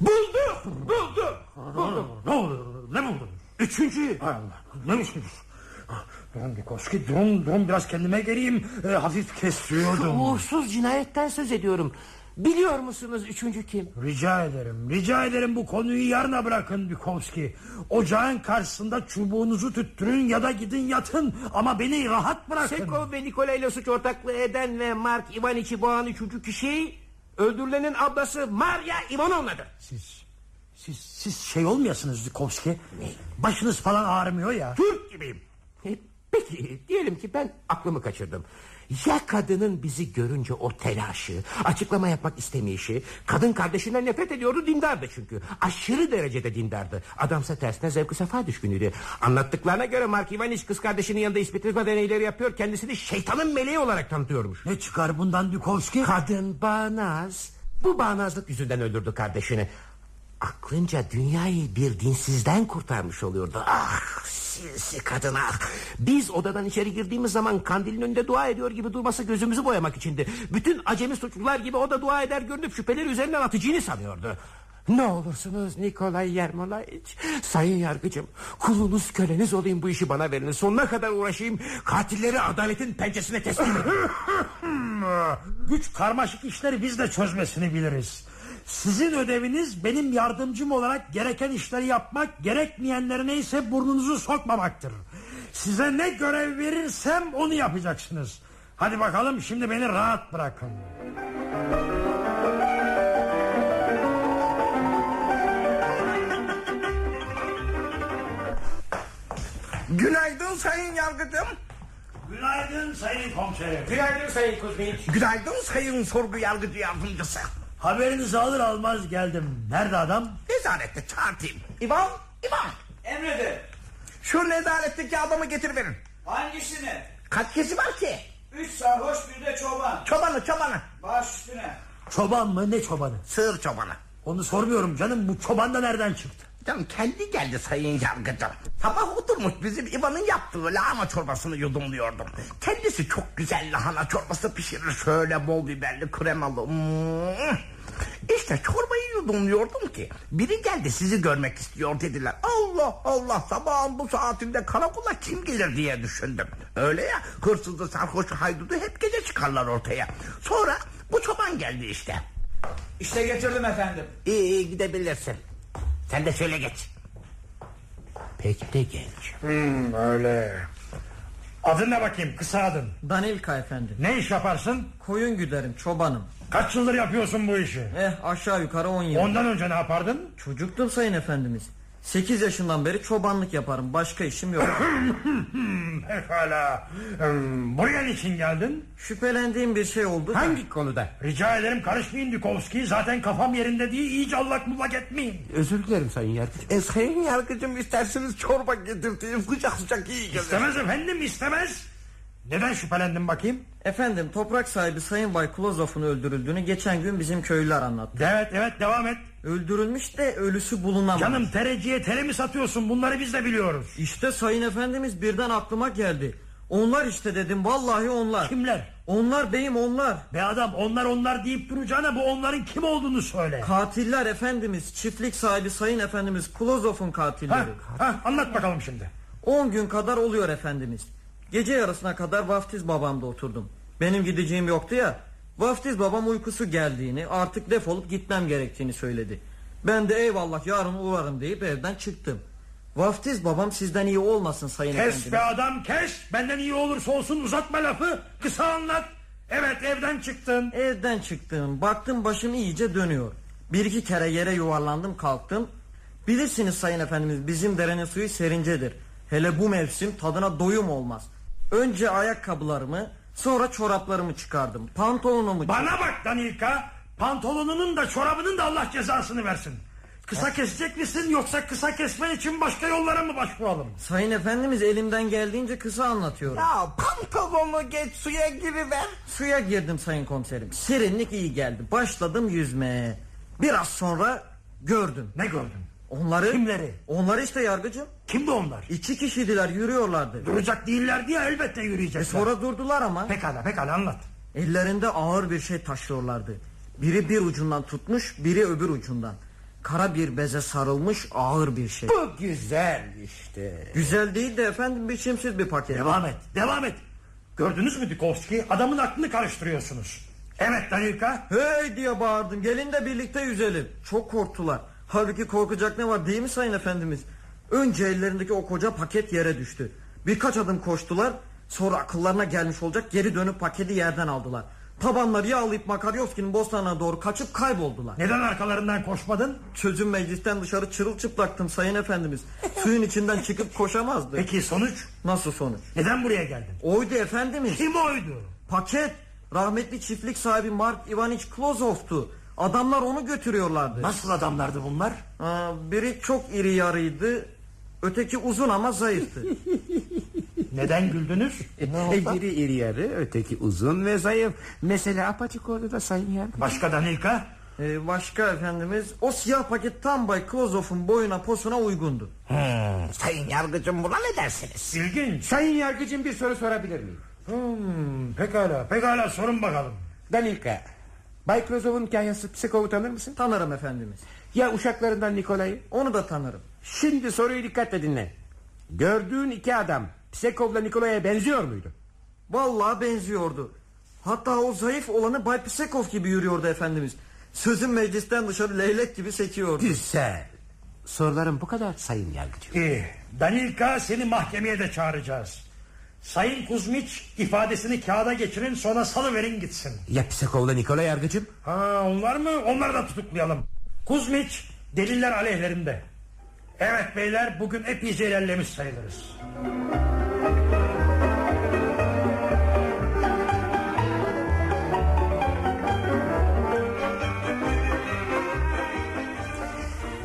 [SPEAKER 7] Buldu! Buldum.
[SPEAKER 1] Ne oldu? Ne buldun?
[SPEAKER 7] Üçüncü.
[SPEAKER 1] Hay Allah. Ne üçüncüsü? Durun Bukowski durun durun biraz kendime geleyim. Ee, hafif kesiyordum.
[SPEAKER 7] Uğursuz cinayetten söz ediyorum. Biliyor musunuz üçüncü kim?
[SPEAKER 1] Rica ederim, rica ederim bu konuyu yarına bırakın Bukowski. Ocağın karşısında çubuğunuzu tüttürün ya da gidin yatın ama beni rahat bırakın.
[SPEAKER 7] Sekov ve Nikola ile suç ortaklığı eden ve Mark Ivaniç'i boğan üçüncü kişi... ...öldürülenin ablası Maria Ivanovna'dır.
[SPEAKER 1] Siz, siz, siz şey olmayasınız Bukowski. Ne? Başınız falan ağrımıyor ya.
[SPEAKER 7] Türk gibiyim. E, peki diyelim ki ben aklımı kaçırdım. Ya kadının bizi görünce o telaşı, açıklama yapmak istemeyişi... ...kadın kardeşinden nefret ediyordu dindardı çünkü. Aşırı derecede dindardı. Adamsa tersine zevk sefa düşkünüydü. Anlattıklarına göre Mark Ivaniç kız kardeşinin yanında ispitizma deneyleri yapıyor... ...kendisini şeytanın meleği olarak tanıtıyormuş.
[SPEAKER 1] Ne çıkar bundan Bukowski?
[SPEAKER 7] Kadın bağnaz. Bu bağnazlık yüzünden öldürdü kardeşini. Aklınca dünyayı bir dinsizden kurtarmış oluyordu. Ah sinsi kadın ah. Biz odadan içeri girdiğimiz zaman kandilin önünde dua ediyor gibi durması gözümüzü boyamak içindi. Bütün acemi suçlular gibi o da dua eder görünüp şüpheleri üzerinden atacağını sanıyordu. Ne olursunuz Nikolay Yermolaiç. Sayın yargıcım kulunuz köleniz olayım bu işi bana verin. Sonuna kadar uğraşayım. Katilleri adaletin pençesine teslim edin.
[SPEAKER 1] Güç karmaşık işleri biz de çözmesini biliriz. Sizin ödeviniz benim yardımcım olarak gereken işleri yapmak, gerekmeyenleri neyse burnunuzu sokmamaktır. Size ne görev verirsem onu yapacaksınız. Hadi bakalım şimdi beni rahat bırakın.
[SPEAKER 3] Günaydın sayın yargıcım.
[SPEAKER 1] Günaydın sayın komiserim.
[SPEAKER 7] Günaydın Sayın Kuzmiç.
[SPEAKER 3] Günaydın sayın sorgu yargıcı yardımcısı.
[SPEAKER 1] Haberinizi alır almaz geldim. Nerede adam?
[SPEAKER 3] Nezarette çağırtayım. İvan, İvan.
[SPEAKER 10] Emredin.
[SPEAKER 3] Şu nezaretteki adamı getir verin.
[SPEAKER 10] Hangisini?
[SPEAKER 3] Kaç kişi var ki?
[SPEAKER 10] Üç sarhoş bir de çoban.
[SPEAKER 3] Çobanı çobanı.
[SPEAKER 10] Baş üstüne.
[SPEAKER 1] Çoban mı ne çobanı?
[SPEAKER 3] Sığır çobanı.
[SPEAKER 1] Onu sormuyorum canım bu çoban da nereden çıktı?
[SPEAKER 3] Canım kendi geldi sayın yargıcım. Sabah oturmuş bizim İvan'ın yaptığı lahana çorbasını yudumluyordum. Kendisi çok güzel lahana çorbası pişirir. Şöyle bol biberli kremalı. İşte çorbayı yudumluyordum ki biri geldi sizi görmek istiyor dediler. Allah Allah sabahın bu saatinde karakola kim gelir diye düşündüm. Öyle ya hırsızı sarhoşu haydudu hep gece çıkarlar ortaya. Sonra bu çoban geldi işte.
[SPEAKER 10] İşte getirdim efendim.
[SPEAKER 3] İyi iyi gidebilirsin. Sen de şöyle geç. Peki de geç.
[SPEAKER 1] Hmm, öyle. Adın ne bakayım kısa adın.
[SPEAKER 11] Danilka efendi.
[SPEAKER 1] Ne iş yaparsın?
[SPEAKER 11] Koyun güderim çobanım.
[SPEAKER 1] Kaç yıldır yapıyorsun bu işi?
[SPEAKER 11] Eh aşağı yukarı 10 yıl.
[SPEAKER 1] Ondan önce ne yapardın?
[SPEAKER 11] Çocuktum sayın efendimiz. 8 yaşından beri çobanlık yaparım. Başka işim yok.
[SPEAKER 1] Pekala. Hmm, Buraya niçin geldin?
[SPEAKER 11] Şüphelendiğim bir şey oldu. da-
[SPEAKER 7] Hangi konuda?
[SPEAKER 1] Rica ederim karışmayın Dukovski. Zaten kafam yerinde değil. İyice allak bullak etmeyin.
[SPEAKER 7] Özür dilerim Sayın yargıcım.
[SPEAKER 3] E, sayın yargıcım isterseniz çorba getirteyim sıcak sıcak iyi gelir.
[SPEAKER 1] İstemez efendim istemez. Neden şüphelendin bakayım?
[SPEAKER 11] Efendim toprak sahibi Sayın Bay Klozov'un öldürüldüğünü geçen gün bizim köylüler anlattı.
[SPEAKER 1] Evet evet devam et.
[SPEAKER 11] Öldürülmüş de ölüsü bulunamamış.
[SPEAKER 1] Canım tereciye tere mi satıyorsun? Bunları biz de biliyoruz.
[SPEAKER 11] İşte sayın efendimiz birden aklıma geldi. Onlar işte dedim vallahi onlar.
[SPEAKER 1] Kimler?
[SPEAKER 11] Onlar beyim onlar.
[SPEAKER 1] Be adam onlar onlar deyip duracağına bu onların kim olduğunu söyle.
[SPEAKER 11] Katiller efendimiz çiftlik sahibi sayın efendimiz Klozov'un
[SPEAKER 1] Ha,
[SPEAKER 11] katilleri.
[SPEAKER 1] ha, anlat bakalım şimdi.
[SPEAKER 11] 10 gün kadar oluyor efendimiz. Gece yarısına kadar vaftiz babamda oturdum. Benim gideceğim yoktu ya. Vaftiz babam uykusu geldiğini artık defolup gitmem gerektiğini söyledi. Ben de eyvallah yarın uğrarım deyip evden çıktım. Vaftiz babam sizden iyi olmasın sayın
[SPEAKER 1] Kes
[SPEAKER 11] efendimiz.
[SPEAKER 1] be adam kes. Benden iyi olursa olsun uzatma lafı. Kısa anlat. Evet evden çıktın.
[SPEAKER 11] Evden çıktım. Baktım başım iyice dönüyor. Bir iki kere yere yuvarlandım kalktım. Bilirsiniz sayın efendimiz bizim derenin suyu serincedir. Hele bu mevsim tadına doyum olmaz. Önce ayakkabılarımı sonra çoraplarımı çıkardım. Pantolonumu
[SPEAKER 1] Bana bak Danilka. Pantolonunun da çorabının da Allah cezasını versin. Kısa kesecek misin yoksa kısa kesmen için başka yollara mı başvuralım?
[SPEAKER 11] Sayın efendimiz elimden geldiğince kısa anlatıyorum.
[SPEAKER 3] Ya pantolonu geç suya giriver.
[SPEAKER 11] Suya girdim sayın komiserim. Serinlik iyi geldi. Başladım yüzmeye. Biraz sonra gördüm.
[SPEAKER 1] Ne gördün?
[SPEAKER 11] Onları...
[SPEAKER 1] Kimleri?
[SPEAKER 11] Onları işte yargıcım.
[SPEAKER 1] Kimdi onlar?
[SPEAKER 11] İki kişiydiler yürüyorlardı.
[SPEAKER 1] Duracak değiller diye elbette yürüyecekler.
[SPEAKER 11] Sonra durdular ama.
[SPEAKER 1] Pekala pekala anlat.
[SPEAKER 11] Ellerinde ağır bir şey taşıyorlardı. Biri bir ucundan tutmuş, biri öbür ucundan. Kara bir beze sarılmış ağır bir şey.
[SPEAKER 3] Bu güzel işte.
[SPEAKER 11] Güzel değil de efendim biçimsiz bir paket.
[SPEAKER 1] Devam et devam et. Gördünüz mü Dukovski? Adamın aklını karıştırıyorsunuz. Evet Danilka.
[SPEAKER 11] Hey diye bağırdım. Gelin de birlikte yüzelim. Çok korktular. Halbuki korkacak ne var değil mi sayın efendimiz? Önce ellerindeki o koca paket yere düştü. Birkaç adım koştular. Sonra akıllarına gelmiş olacak geri dönüp paketi yerden aldılar. Tabanları yağlayıp Makaryovski'nin bostanına doğru kaçıp kayboldular.
[SPEAKER 1] Neden arkalarından koşmadın?
[SPEAKER 11] Sözüm meclisten dışarı çırılçıplaktım sayın efendimiz. Suyun içinden çıkıp koşamazdı.
[SPEAKER 1] Peki sonuç?
[SPEAKER 11] Nasıl sonuç?
[SPEAKER 1] Neden buraya geldin?
[SPEAKER 11] Oydu efendimiz.
[SPEAKER 1] Kim oydu?
[SPEAKER 11] Paket. Rahmetli çiftlik sahibi Mark Ivaniç Klozov'tu. Adamlar onu götürüyorlardı.
[SPEAKER 1] Nasıl adamlardı bunlar?
[SPEAKER 11] Aa, biri çok iri yarıydı. Öteki uzun ama zayıftı.
[SPEAKER 1] Neden güldünüz?
[SPEAKER 7] E, biri iri yarı, öteki uzun ve zayıf. Mesela apaçık orada da Sayın yargıcım.
[SPEAKER 1] Başka Danilka?
[SPEAKER 11] Ee, başka efendimiz o siyah paket tam Bay Klozov'un boyuna posuna uygundu.
[SPEAKER 3] Hmm, sayın yargıcım buna ne dersiniz?
[SPEAKER 1] İlginç.
[SPEAKER 7] Sayın yargıcım bir soru sorabilir miyim?
[SPEAKER 1] Hmm, pekala pekala sorun bakalım.
[SPEAKER 7] Danilka, Bay Klozov'un kahyası Psikov'u tanır mısın?
[SPEAKER 11] Tanırım efendimiz.
[SPEAKER 7] Ya uşaklarından Nikolay'ı?
[SPEAKER 11] Onu da tanırım.
[SPEAKER 7] Şimdi soruyu dikkatle dinle. Gördüğün iki adam Psekov'la Nikolay'a benziyor muydu?
[SPEAKER 11] Vallahi benziyordu. Hatta o zayıf olanı Bay Pisekov gibi yürüyordu efendimiz. Sözün meclisten dışarı leylek gibi sekiyordu.
[SPEAKER 7] Güzel. Sorularım bu kadar sayın yargıcım.
[SPEAKER 1] İyi. Danilka seni mahkemeye de çağıracağız. Sayın Kuzmiç ifadesini kağıda geçirin sonra salıverin gitsin.
[SPEAKER 7] Ya Psekov'la Nikola yargıcım?
[SPEAKER 1] Ha onlar mı? Onları da tutuklayalım. Kuzmiç deliller aleyhlerinde. Evet beyler bugün epeyce ilerlemiş sayılırız.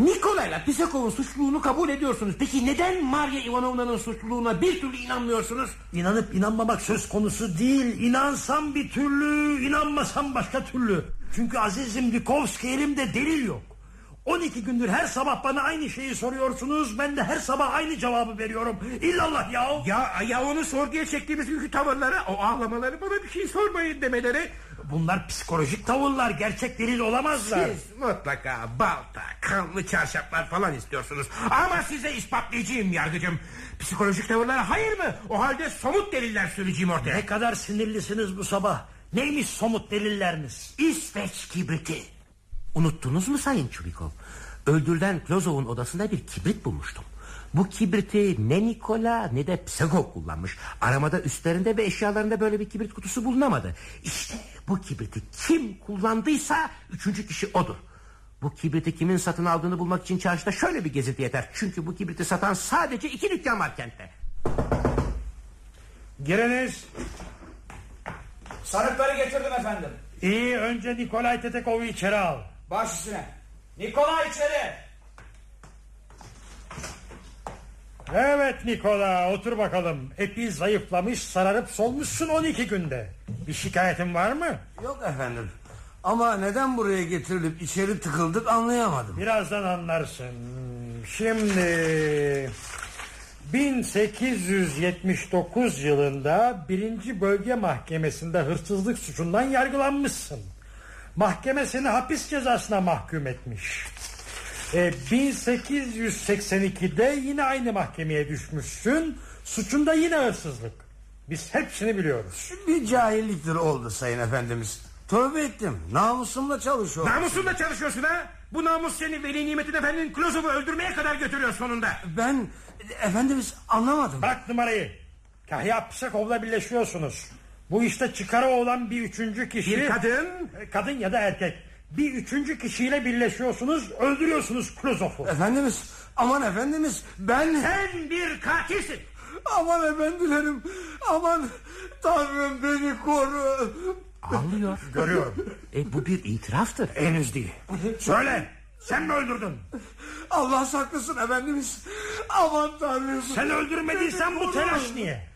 [SPEAKER 7] Nikolay'la Psekov'un suçluluğunu kabul ediyorsunuz. Peki neden Maria Ivanovna'nın suçluluğuna bir türlü inanmıyorsunuz?
[SPEAKER 1] İnanıp inanmamak söz konusu değil. İnansam bir türlü, inanmasam başka türlü. Çünkü azizim Dukovski elimde delil yok. 12 gündür her sabah bana aynı şeyi soruyorsunuz. Ben de her sabah aynı cevabı veriyorum. İllallah ya.
[SPEAKER 7] Ya, ya onu sorguya çektiğimiz günkü tavırları, o ağlamaları, bana bir şey sormayın demeleri.
[SPEAKER 1] Bunlar psikolojik tavırlar. Gerçek delil olamazlar.
[SPEAKER 7] Siz mutlaka balta, kanlı çarşaflar falan istiyorsunuz. Ama size ispatlayacağım yargıcım. Psikolojik tavırlara hayır mı? O halde somut deliller süreceğim ortaya.
[SPEAKER 1] Ne kadar sinirlisiniz bu sabah. Neymiş somut delilleriniz?
[SPEAKER 7] İsveç kibriti. Unuttunuz mu Sayın Çubikov? Öldürülen Klozov'un odasında bir kibrit bulmuştum. Bu kibriti ne Nikola ne de Psekov kullanmış. Aramada üstlerinde ve eşyalarında böyle bir kibrit kutusu bulunamadı. İşte bu kibriti kim kullandıysa üçüncü kişi odur. Bu kibriti kimin satın aldığını bulmak için çarşıda şöyle bir gezinti yeter. Çünkü bu kibriti satan sadece iki dükkan var kentte.
[SPEAKER 1] Giriniz.
[SPEAKER 10] Sanıkları getirdim efendim.
[SPEAKER 1] İyi önce Nikolay Tetekov'u içeri al.
[SPEAKER 10] Baş üstüne. Nikola içeri.
[SPEAKER 1] Evet Nikola otur bakalım. Epey zayıflamış sararıp solmuşsun 12 günde. Bir şikayetin var mı?
[SPEAKER 5] Yok efendim. Ama neden buraya getirilip içeri tıkıldık anlayamadım.
[SPEAKER 1] Birazdan anlarsın. Şimdi 1879 yılında birinci bölge mahkemesinde hırsızlık suçundan yargılanmışsın. Mahkeme seni hapis cezasına mahkum etmiş. E, 1882'de yine aynı mahkemeye düşmüşsün. Suçun da yine hırsızlık. Biz hepsini biliyoruz.
[SPEAKER 5] Bir cahilliktir oldu sayın efendimiz. Tövbe ettim. Namusumla çalışıyorum.
[SPEAKER 7] Namusunla çalışıyorsun ha? Bu namus seni Veli Nimetin Efendi'nin Klozov'u öldürmeye kadar götürüyor sonunda.
[SPEAKER 5] Ben efendimiz anlamadım.
[SPEAKER 1] Bırak numarayı. Kahya Psekov'la birleşiyorsunuz. Bu işte çıkarı olan bir üçüncü kişi...
[SPEAKER 7] Bir kadın?
[SPEAKER 1] E, Kadın ya da erkek. Bir üçüncü kişiyle birleşiyorsunuz, öldürüyorsunuz Klozov'u.
[SPEAKER 5] Efendimiz aman efendimiz ben...
[SPEAKER 7] Sen bir katilsin.
[SPEAKER 5] Aman efendilerim aman Tanrım beni koru.
[SPEAKER 7] Ağlıyor.
[SPEAKER 1] Görüyorum.
[SPEAKER 7] E, bu bir itiraftır.
[SPEAKER 1] Henüz değil. Söyle, sen mi öldürdün?
[SPEAKER 5] Allah saklasın efendimiz. Aman Tanrım.
[SPEAKER 1] Sen öldürmediysen bu telaş niye?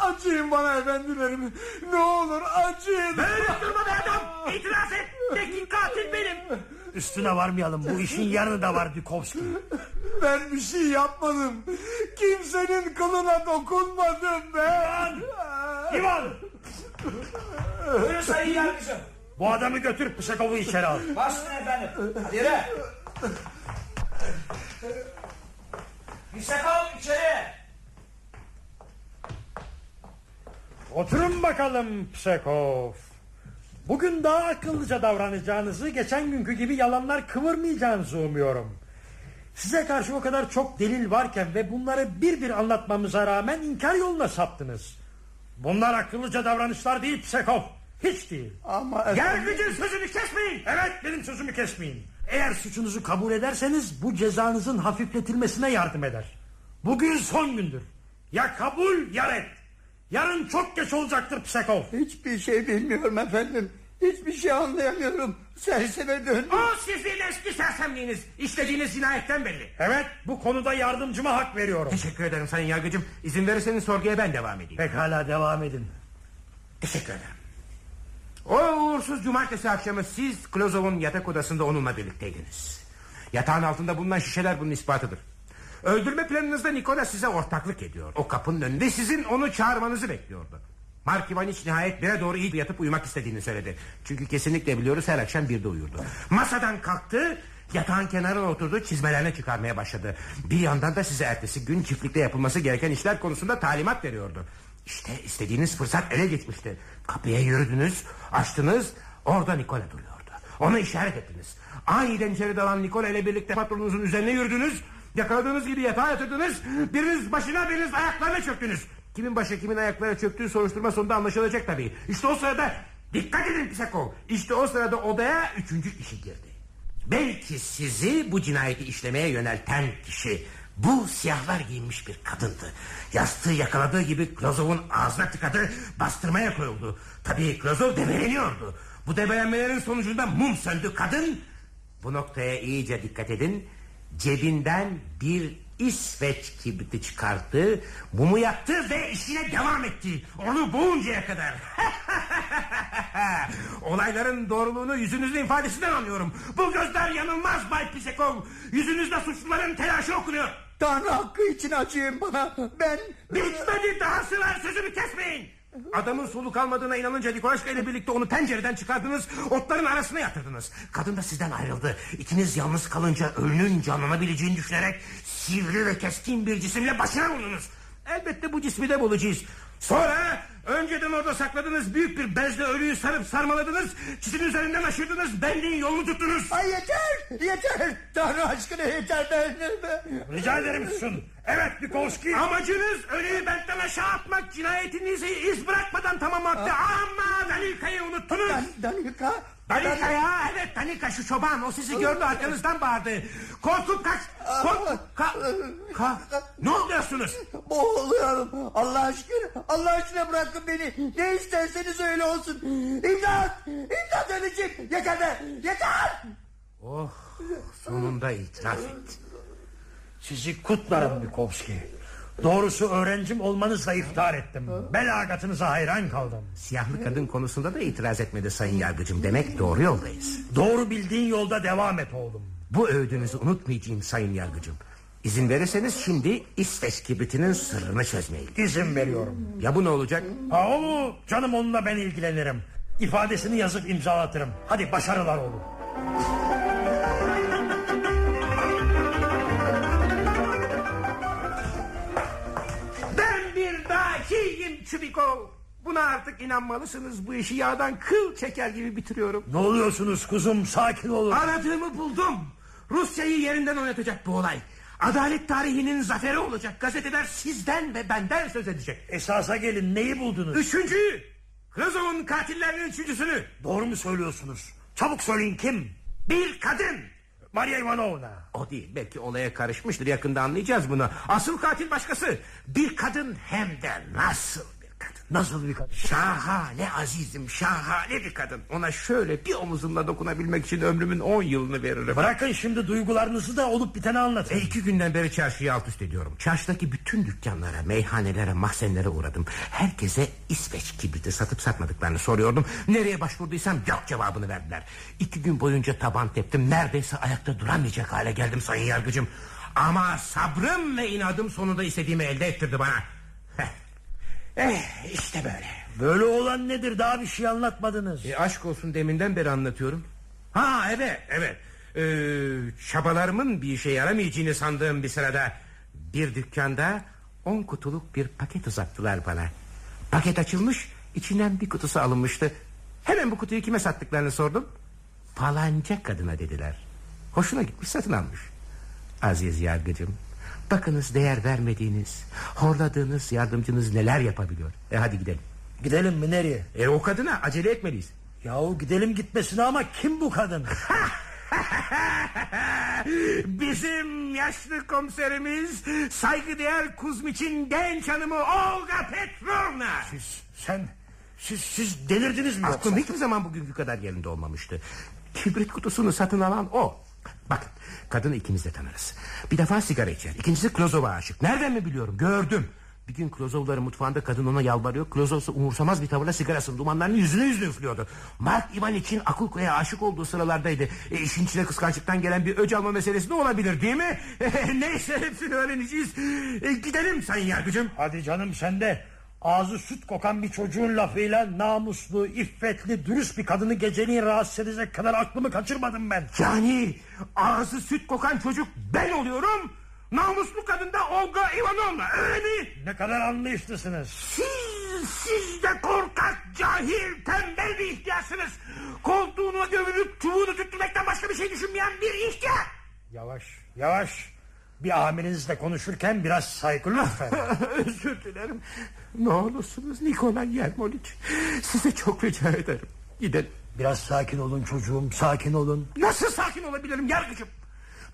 [SPEAKER 5] Acıyın bana efendilerim. Ne olur acıyın.
[SPEAKER 7] Böyle durma be adam. İtiraf et. De ki katil benim.
[SPEAKER 1] Üstüne varmayalım, bu işin yarını da var Dukovski.
[SPEAKER 5] Ben bir şey yapmadım. Kimsenin kılına dokunmadım ben.
[SPEAKER 1] İvan,
[SPEAKER 10] Buyurun sayın yargıcım.
[SPEAKER 1] bu adamı götür Psekov'u içeri al.
[SPEAKER 10] Baş üstüne efendim. Hadi yürü. Yüksekal içeri.
[SPEAKER 1] Oturun bakalım Psekov. Bugün daha akıllıca davranacağınızı, geçen günkü gibi yalanlar kıvırmayacağınızı umuyorum. Size karşı o kadar çok delil varken ve bunları bir bir anlatmamıza rağmen inkar yoluna saptınız. Bunlar akıllıca davranışlar değil Psekov. Hiç değil.
[SPEAKER 5] Ama
[SPEAKER 1] Yargıcın sözünü kesmeyin. Evet benim sözümü kesmeyin. Eğer suçunuzu kabul ederseniz bu cezanızın hafifletilmesine yardım eder. Bugün son gündür. Ya kabul ya red. Yarın çok geç olacaktır Psekov.
[SPEAKER 3] Hiçbir şey bilmiyorum efendim. Hiçbir şey anlayamıyorum. Serseme döndüm.
[SPEAKER 7] O sizin eski sersemliğiniz. İşlediğiniz cinayetten belli.
[SPEAKER 1] Evet bu konuda yardımcıma hak veriyorum.
[SPEAKER 7] Teşekkür ederim sayın yargıcım. İzin verirseniz sorguya ben devam edeyim.
[SPEAKER 1] Pekala devam edin.
[SPEAKER 7] Teşekkür ederim. O uğursuz cumartesi akşamı siz Klozov'un yatak odasında onunla birlikteydiniz. Yatağın altında bulunan şişeler bunun ispatıdır. Öldürme planınızda Nikola size ortaklık ediyor. O kapının önünde sizin onu çağırmanızı bekliyordu. Mark Ivaniç nihayet bire doğru iyi yatıp uyumak istediğini söyledi. Çünkü kesinlikle biliyoruz her akşam birde uyurdu. Masadan kalktı, Yatağın kenarına oturdu çizmelerini çıkarmaya başladı. Bir yandan da size ertesi gün çiftlikte yapılması gereken işler konusunda talimat veriyordu. İşte istediğiniz fırsat ele geçmişti. Kapıya yürüdünüz, açtınız, orada Nikola duruyordu. Ona işaret ettiniz. Aniden içeri dalan Nikola ile birlikte patronunuzun üzerine yürüdünüz. Yakaladığınız gibi yatağa yatırdınız. Biriniz başına biriniz ayaklarına çöktünüz. Kimin başı kimin ayaklarına çöktüğü soruşturma sonunda anlaşılacak tabii. İşte o sırada dikkat edin Pisakov. İşte o sırada odaya üçüncü kişi girdi. Belki sizi bu cinayeti işlemeye yönelten kişi bu siyahlar giyinmiş bir kadındı. Yastığı yakaladığı gibi Klozov'un ağzına tıkadı, bastırmaya koyuldu. Tabii Klozov debeleniyordu. Bu debelenmelerin sonucunda mum söndü kadın. Bu noktaya iyice dikkat edin. Cebinden bir İsveç kibriti çıkarttı, mumu yaktı ve işine devam etti. Onu boğuncaya kadar. Olayların doğruluğunu yüzünüzün ifadesinden anlıyorum. Bu gözler yanılmaz Bay Pisekov. Yüzünüzde suçluların telaşı okunuyor.
[SPEAKER 4] Tanrı hakkı için acıyın bana. Ben...
[SPEAKER 7] Bitmedi dahası var sözümü kesmeyin. Adamın soluk almadığına inanınca Nikolaşka ile birlikte onu pencereden çıkardınız. Otların arasına yatırdınız. Kadın da sizden ayrıldı. İkiniz yalnız kalınca ölünün canlanabileceğini düşünerek sivri ve keskin bir cisimle başına vurdunuz. Elbette bu cismi de bulacağız. Sonra önceden orada sakladığınız büyük bir bezle ölüyü sarıp sarmaladınız. Çizin üzerinden aşırdınız. Benliğin yolunu tuttunuz.
[SPEAKER 4] Ay yeter, yeter. Tanrı aşkına yeter. Ben, ben...
[SPEAKER 1] Rica ederim susun. Evet Nikolski.
[SPEAKER 7] Amacınız ölüyü bentten aşağı atmak cinayetinizi iz bırakmadan tamamlaktı. Ama Danika'yı unuttunuz.
[SPEAKER 4] Dan, Danika.
[SPEAKER 7] Danika ya evet Danika şu çoban o sizi gördü arkanızdan bağırdı. Korkup kaç. Kork, ka, ka, ne oluyorsunuz?
[SPEAKER 4] Boğuluyorum. Allah aşkına, Allah aşkına bırakın beni. Ne isterseniz öyle olsun. İmdat, imdat ölecek. Yeter be, yeter.
[SPEAKER 7] Oh sonunda itiraf etti.
[SPEAKER 1] Sizi kutlarım Nikolski. Doğrusu öğrencim olmanızla iftihar ettim. Belagatınıza hayran kaldım.
[SPEAKER 7] Siyahlı kadın konusunda da itiraz etmedi sayın yargıcım. Demek doğru yoldayız.
[SPEAKER 1] Doğru bildiğin yolda devam et oğlum.
[SPEAKER 7] Bu övdüğünüzü unutmayacağım sayın yargıcım. İzin verirseniz şimdi İsveç kibritinin sırrını çözmeye gidelim.
[SPEAKER 1] İzin veriyorum.
[SPEAKER 7] Ya bu ne olacak?
[SPEAKER 1] Ha o canım onunla ben ilgilenirim. İfadesini yazıp imzalatırım. Hadi başarılar oğlum.
[SPEAKER 7] Çubikov. Buna artık inanmalısınız. Bu işi yağdan kıl çeker gibi bitiriyorum.
[SPEAKER 1] Ne oluyorsunuz kuzum sakin olun.
[SPEAKER 7] Aradığımı buldum. Rusya'yı yerinden oynatacak bu olay. Adalet tarihinin zaferi olacak. Gazeteler sizden ve benden söz edecek.
[SPEAKER 1] Esasa gelin neyi buldunuz?
[SPEAKER 7] Üçüncüyü. Krozov'un katillerinin üçüncüsünü.
[SPEAKER 1] Doğru mu söylüyorsunuz? Çabuk söyleyin kim?
[SPEAKER 7] Bir kadın.
[SPEAKER 1] Maria Ivanovna.
[SPEAKER 7] O değil belki olaya karışmıştır yakında anlayacağız bunu. Asıl katil başkası. Bir kadın hem de nasıl kadın.
[SPEAKER 1] Nasıl bir kadın?
[SPEAKER 7] Şahane azizim şahane bir kadın. Ona şöyle bir omuzumla dokunabilmek için ömrümün on yılını veririm.
[SPEAKER 1] Bırakın şimdi duygularınızı da olup biteni anlatın.
[SPEAKER 7] E iki günden beri çarşıyı alt üst ediyorum. Çarşıdaki bütün dükkanlara, meyhanelere, mahzenlere uğradım. Herkese İsveç kibriti satıp satmadıklarını soruyordum. Nereye başvurduysam yok cevabını verdiler. İki gün boyunca taban teptim. Neredeyse ayakta duramayacak hale geldim sayın yargıcım. Ama sabrım ve inadım sonunda istediğimi elde ettirdi bana. Eh işte böyle.
[SPEAKER 1] Böyle olan nedir daha bir şey anlatmadınız.
[SPEAKER 7] E, aşk olsun deminden beri anlatıyorum. Ha evet evet. Ee, çabalarımın bir işe yaramayacağını sandığım bir sırada bir dükkanda on kutuluk bir paket uzattılar bana. Paket açılmış içinden bir kutusu alınmıştı. Hemen bu kutuyu kime sattıklarını sordum. Falanca kadına dediler. Hoşuna gitmiş satın almış. Aziz yargıcım bakınız değer vermediğiniz horladığınız yardımcınız neler yapabiliyor. E hadi gidelim.
[SPEAKER 1] Gidelim mi nereye?
[SPEAKER 7] E o kadına acele etmeliyiz.
[SPEAKER 1] Yahu gidelim gitmesine ama kim bu kadın?
[SPEAKER 7] Bizim yaşlı komiserimiz saygıdeğer Kuzmiç'in genç hanımı Olga Petrovna.
[SPEAKER 1] Siz, sen, siz, siz delirdiniz mi
[SPEAKER 7] Aklım
[SPEAKER 1] yoksa?
[SPEAKER 7] hiçbir zaman bugünkü kadar yerinde olmamıştı. Kibrit kutusunu satın alan o. Bakın kadını ikimiz de tanırız. Bir defa sigara içer. İkincisi Klozov'a aşık. Nereden mi biliyorum? Gördüm. Bir gün Klozovların mutfağında kadın ona yalvarıyor. Klozov ise umursamaz bir tavırla sigarasının dumanlarını yüzüne yüzüne üflüyordu. Mark Ivan için Akulko'ya aşık olduğu sıralardaydı. E, işin içine kıskançlıktan gelen bir öc alma meselesi de olabilir değil mi? Neyse hepsini öğreneceğiz. E, gidelim sayın yargıcım.
[SPEAKER 1] Hadi canım sen de. Ağzı süt kokan bir çocuğun lafıyla namuslu, iffetli, dürüst bir kadını geceliğin rahatsız edecek kadar aklımı kaçırmadım ben.
[SPEAKER 12] Yani ağzı süt kokan çocuk ben oluyorum. Namuslu kadın da Olga Ivanovna öyle mi?
[SPEAKER 1] Ne kadar anlayışlısınız.
[SPEAKER 12] Siz, siz de korkak, cahil, tembel bir ihtiyarsınız. Koltuğuna gömülüp çubuğunu tüttürmekten başka bir şey düşünmeyen bir ihtiyar.
[SPEAKER 1] Yavaş, yavaş. Bir amirinizle konuşurken biraz saygı lütfen.
[SPEAKER 12] Özür dilerim. Ne olursunuz Nikolay Yermoliç. Size çok rica ederim. Gidelim.
[SPEAKER 1] Biraz sakin olun çocuğum, sakin olun.
[SPEAKER 12] Nasıl sakin olabilirim yargıcım?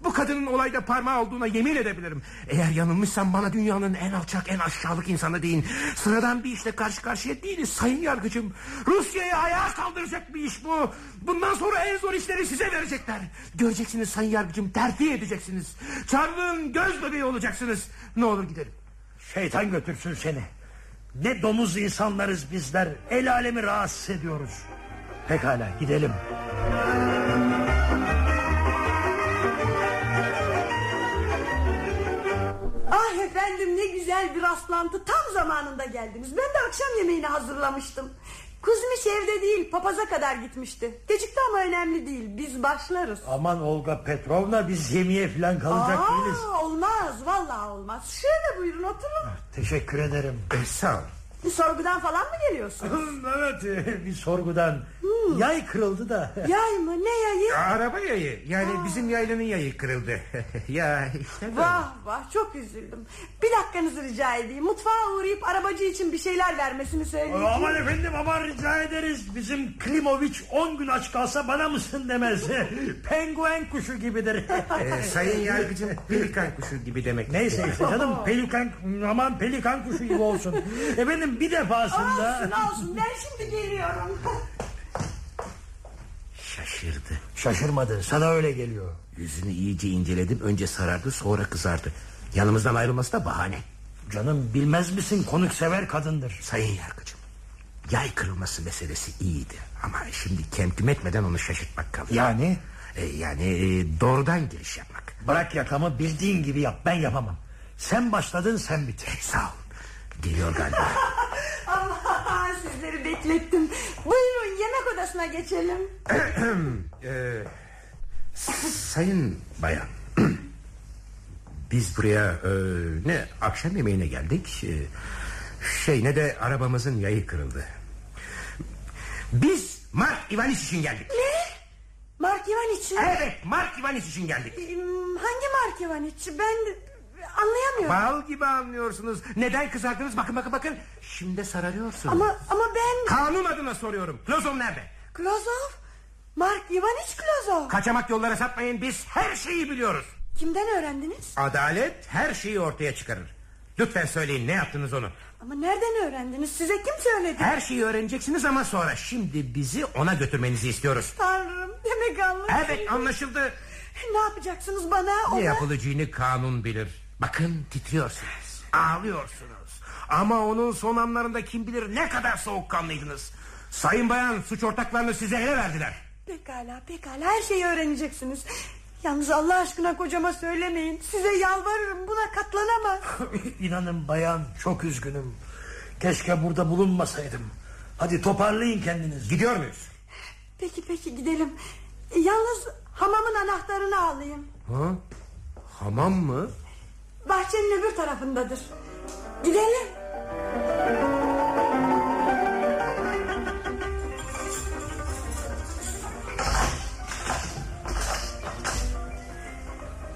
[SPEAKER 12] Bu kadının olayda parmağı olduğuna yemin edebilirim. Eğer yanılmışsam bana dünyanın en alçak en aşağılık insanı deyin. Sıradan bir işle karşı karşıya değiliz sayın yargıcım. Rusya'yı ayağa kaldıracak bir iş bu. Bundan sonra en zor işleri size verecekler. Göreceksiniz sayın yargıcım terfi edeceksiniz. Çarlığın göz bebeği olacaksınız. Ne olur gidelim.
[SPEAKER 1] Şeytan götürsün seni. Ne domuz insanlarız bizler. El alemi rahatsız ediyoruz. Pekala gidelim.
[SPEAKER 9] Ah efendim ne güzel bir rastlantı tam zamanında geldiniz. Ben de akşam yemeğini hazırlamıştım. Kuzmiş evde değil papaza kadar gitmişti. Gecikti ama önemli değil biz başlarız.
[SPEAKER 1] Aman Olga Petrovna biz yemeğe falan kalacak
[SPEAKER 9] Aa,
[SPEAKER 1] değiliz.
[SPEAKER 9] olmaz vallahi olmaz. Şöyle buyurun oturun.
[SPEAKER 1] Teşekkür ederim.
[SPEAKER 12] E, sağ ol.
[SPEAKER 9] Bir sorgudan falan mı geliyorsunuz?
[SPEAKER 1] evet bir sorgudan. Yay kırıldı da.
[SPEAKER 9] Yay mı ne yayı?
[SPEAKER 12] Araba yayı yani bizim yaylanın yayı kırıldı. ya işte böyle.
[SPEAKER 9] Vah vah çok üzüldüm. Bir dakikanızı rica edeyim. Mutfağa uğrayıp arabacı için bir şeyler vermesini söyleyeyim.
[SPEAKER 1] Aman efendim aman rica ederiz. Bizim Klimoviç 10 gün aç kalsa bana mısın demez. Penguen kuşu gibidir.
[SPEAKER 12] Ee, sayın yargıcım pelikan kuşu gibi demek.
[SPEAKER 1] Neyse işte canım pelikan aman pelikan kuşu gibi olsun. Efendim bir defasında
[SPEAKER 9] Olsun olsun ben şimdi geliyorum.
[SPEAKER 7] Şaşırdı.
[SPEAKER 1] şaşırmadı sana öyle geliyor.
[SPEAKER 7] Yüzünü iyice inceledim. Önce sarardı sonra kızardı. Yanımızdan ayrılması da bahane.
[SPEAKER 1] Canım bilmez misin konuk sever kadındır.
[SPEAKER 7] Sayın yargıcım. Yay kırılması meselesi iyiydi. Ama şimdi kentim etmeden onu şaşırtmak kalıyor.
[SPEAKER 1] Yani
[SPEAKER 7] E, yani e, doğrudan giriş yapmak.
[SPEAKER 1] bırak yakamı bildiğin gibi yap ben yapamam. Sen başladın sen bitir.
[SPEAKER 7] Sağ ol. Geliyor galiba.
[SPEAKER 9] Allah sizleri beklettim. Buyurun yemek odasına geçelim.
[SPEAKER 7] Ee, sayın bayan. Biz buraya e, ne akşam yemeğine geldik. E, şey ne de arabamızın yayı kırıldı. Biz Mark Ivaniç için geldik.
[SPEAKER 9] Ne? Mark Ivaniç mi?
[SPEAKER 7] Evet Mark Ivaniç için geldik.
[SPEAKER 9] Hmm, Hangi Mark Ivaniç? Ben anlayamıyorum.
[SPEAKER 7] Bal gibi anlıyorsunuz. Neden kızardınız? Bakın bakın bakın. Şimdi sararıyorsunuz.
[SPEAKER 9] Ama ama ben
[SPEAKER 7] Kanun adına soruyorum. Klozon nerede?
[SPEAKER 9] Klozov. Mark Ivaniç Klozov.
[SPEAKER 7] Kaçamak yollara sapmayın. Biz her şeyi biliyoruz.
[SPEAKER 9] Kimden öğrendiniz?
[SPEAKER 7] Adalet her şeyi ortaya çıkarır. Lütfen söyleyin ne yaptınız onu?
[SPEAKER 9] Ama nereden öğrendiniz? Size kim söyledi?
[SPEAKER 7] Her şeyi öğreneceksiniz ama sonra şimdi bizi ona götürmenizi istiyoruz.
[SPEAKER 9] Tanrım demek anlaşıldı.
[SPEAKER 7] Evet anlaşıldı.
[SPEAKER 9] Ne yapacaksınız bana?
[SPEAKER 7] Ne
[SPEAKER 9] Ona...
[SPEAKER 7] yapılacağını kanun bilir. Bakın titriyorsunuz. Ağlıyorsunuz. Ama onun son anlarında kim bilir ne kadar soğukkanlıydınız. Sayın bayan suç ortaklarını size ele verdiler.
[SPEAKER 9] Pekala pekala her şeyi öğreneceksiniz. Yalnız Allah aşkına kocama söylemeyin. Size yalvarırım buna katlanamaz.
[SPEAKER 1] İnanın bayan çok üzgünüm. Keşke burada bulunmasaydım. Hadi toparlayın kendinizi.
[SPEAKER 7] Gidiyor muyuz?
[SPEAKER 9] Peki peki gidelim. Yalnız hamamın anahtarını alayım.
[SPEAKER 7] Ha? Hamam mı?
[SPEAKER 9] Bahçenin öbür tarafındadır. Gidelim.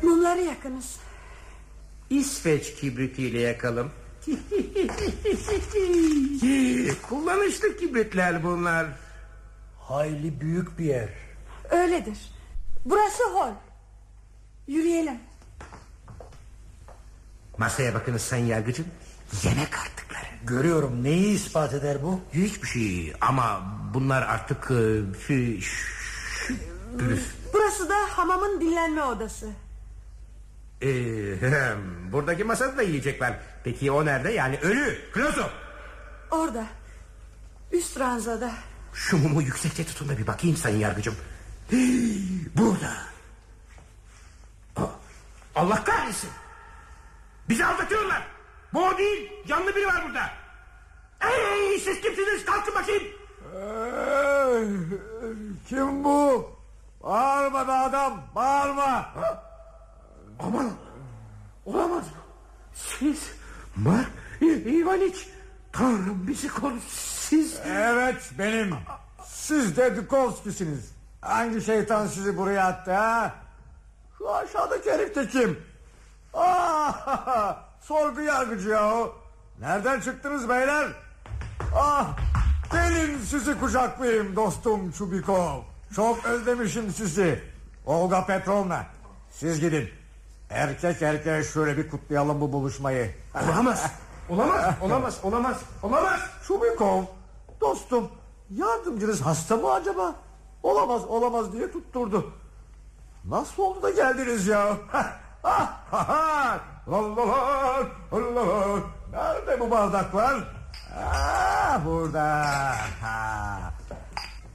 [SPEAKER 9] Mumları yakınız.
[SPEAKER 7] İsveç kibritiyle yakalım. Kullanışlı kibritler bunlar.
[SPEAKER 1] Hayli büyük bir yer.
[SPEAKER 9] Öyledir. Burası hol. Yürüyelim.
[SPEAKER 7] Masaya bakınız sayın yargıcım. Yemek artıkları.
[SPEAKER 1] Görüyorum neyi ispat eder bu?
[SPEAKER 7] Hiçbir şey ama bunlar artık fi- ş- pürüz.
[SPEAKER 9] Burası da hamamın dinlenme odası.
[SPEAKER 7] Ee, buradaki masada da yiyecekler. Peki o nerede? Yani ölü. Klozo.
[SPEAKER 9] Orada. Üst ranzada.
[SPEAKER 7] Şu mumu yüksekçe tutun da bir bakayım sayın yargıcım. Burada. Allah kahretsin. Bizi aldatıyorlar. Bu o değil. Canlı biri var burada.
[SPEAKER 12] Ey siz kimsiniz kalkın bakayım.
[SPEAKER 5] Kim bu? Bağırma be adam bağırma.
[SPEAKER 12] Aman olamaz. Siz Mark İvaniç Tanrım bizi koru siz.
[SPEAKER 5] Evet benim. Siz de Dukovski'siniz. Hangi şeytan sizi buraya attı ha? Şu aşağıdaki herif de kim? Ah, sorgu yargıcı ya o. Nereden çıktınız beyler? Ah, gelin sizi kucaklayayım dostum Çubikov. Çok özlemişim sizi. Olga Petrovna, siz gidin. Erkek erkeğe şöyle bir kutlayalım bu buluşmayı.
[SPEAKER 12] Olamaz. Olamaz, olamaz, olamaz, olamaz.
[SPEAKER 5] Çubikov, dostum, yardımcınız hasta mı acaba? Olamaz, olamaz diye tutturdu. Nasıl oldu da geldiniz ya? Ah, la, la. Nerede bu bardaklar? Ah, burada. Ha.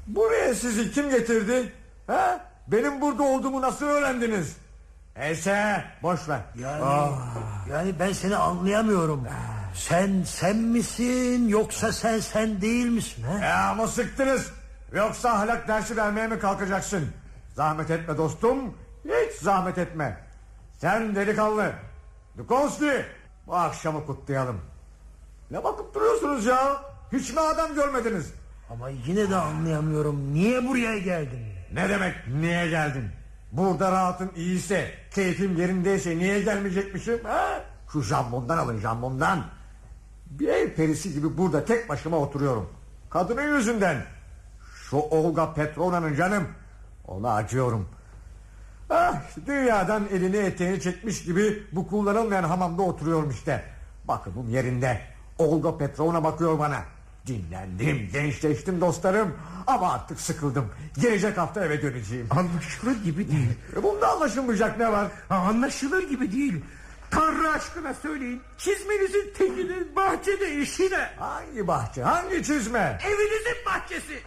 [SPEAKER 5] Buraya sizi kim getirdi? Ha? Benim burada olduğumu nasıl öğrendiniz? Neyse boş ver.
[SPEAKER 1] Yani,
[SPEAKER 5] Ah.
[SPEAKER 1] yani ben seni anlayamıyorum. Sen sen misin yoksa sen sen değil misin? He?
[SPEAKER 5] Ya ama sıktınız. Yoksa ahlak dersi vermeye mi kalkacaksın? Zahmet etme dostum. Hiç zahmet etme. Sen delikanlı. Dukovski. Bu akşamı kutlayalım. Ne bakıp duruyorsunuz ya? Hiç mi adam görmediniz?
[SPEAKER 1] Ama yine de anlayamıyorum. Niye buraya geldin?
[SPEAKER 5] Ne demek niye geldin? Burada rahatım iyiyse, keyfim yerindeyse niye gelmeyecekmişim? Ha? Şu jambondan alın jambondan. Bir ev perisi gibi burada tek başıma oturuyorum. Kadının yüzünden. Şu Olga Petrovna'nın canım. Ona acıyorum. Ah, dünyadan elini eteğini çekmiş gibi bu kullanılmayan hamamda oturuyorum işte. Bakımım yerinde. Olga Petrovna bakıyor bana. Dinlendim, gençleştim dostlarım. Ama artık sıkıldım. Gelecek hafta eve döneceğim.
[SPEAKER 12] Anlaşılır gibi değil.
[SPEAKER 5] Bunda anlaşılmayacak ne var?
[SPEAKER 12] Anlaşılır gibi değil. Tanrı aşkına söyleyin. Çizmenizin tekinin bahçede işi ne?
[SPEAKER 5] Hangi bahçe? Hangi çizme?
[SPEAKER 12] Evinizin bahçesi.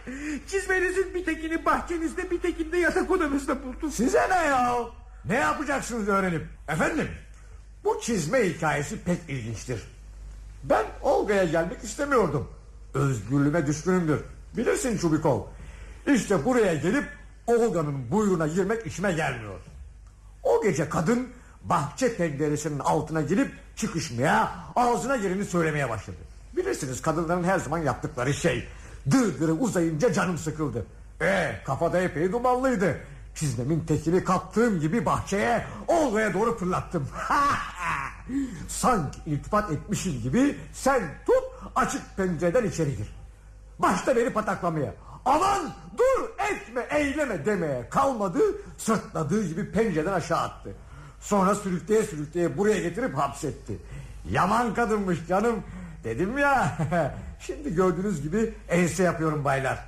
[SPEAKER 12] Çizmenizin bir tekini bahçenizde bir tekini de yatak odanızda buldum.
[SPEAKER 5] Size ne ya? Ne yapacaksınız öğrenip? Efendim? Bu çizme hikayesi pek ilginçtir. Ben Olga'ya gelmek istemiyordum. Özgürlüğüme düşkünümdür. Bilirsin Çubikov. İşte buraya gelip Olga'nın buyruğuna girmek işime gelmiyor. O gece kadın bahçe penceresinin altına girip çıkışmaya, ağzına geleni söylemeye başladı. Bilirsiniz kadınların her zaman yaptıkları şey. Dırdırı uzayınca canım sıkıldı. E kafada epey dumanlıydı. Çizmemin tekini kaptığım gibi bahçeye Olga'ya doğru fırlattım. Sanki iltifat etmişim gibi sen tut açık pencereden içeri gir. Başta beni pataklamaya. Aman dur etme eyleme demeye kalmadı. Sırtladığı gibi pencereden aşağı attı. Sonra sürükleye sürükleye buraya getirip hapsetti. Yaman kadınmış canım. Dedim ya. Şimdi gördüğünüz gibi ense yapıyorum baylar.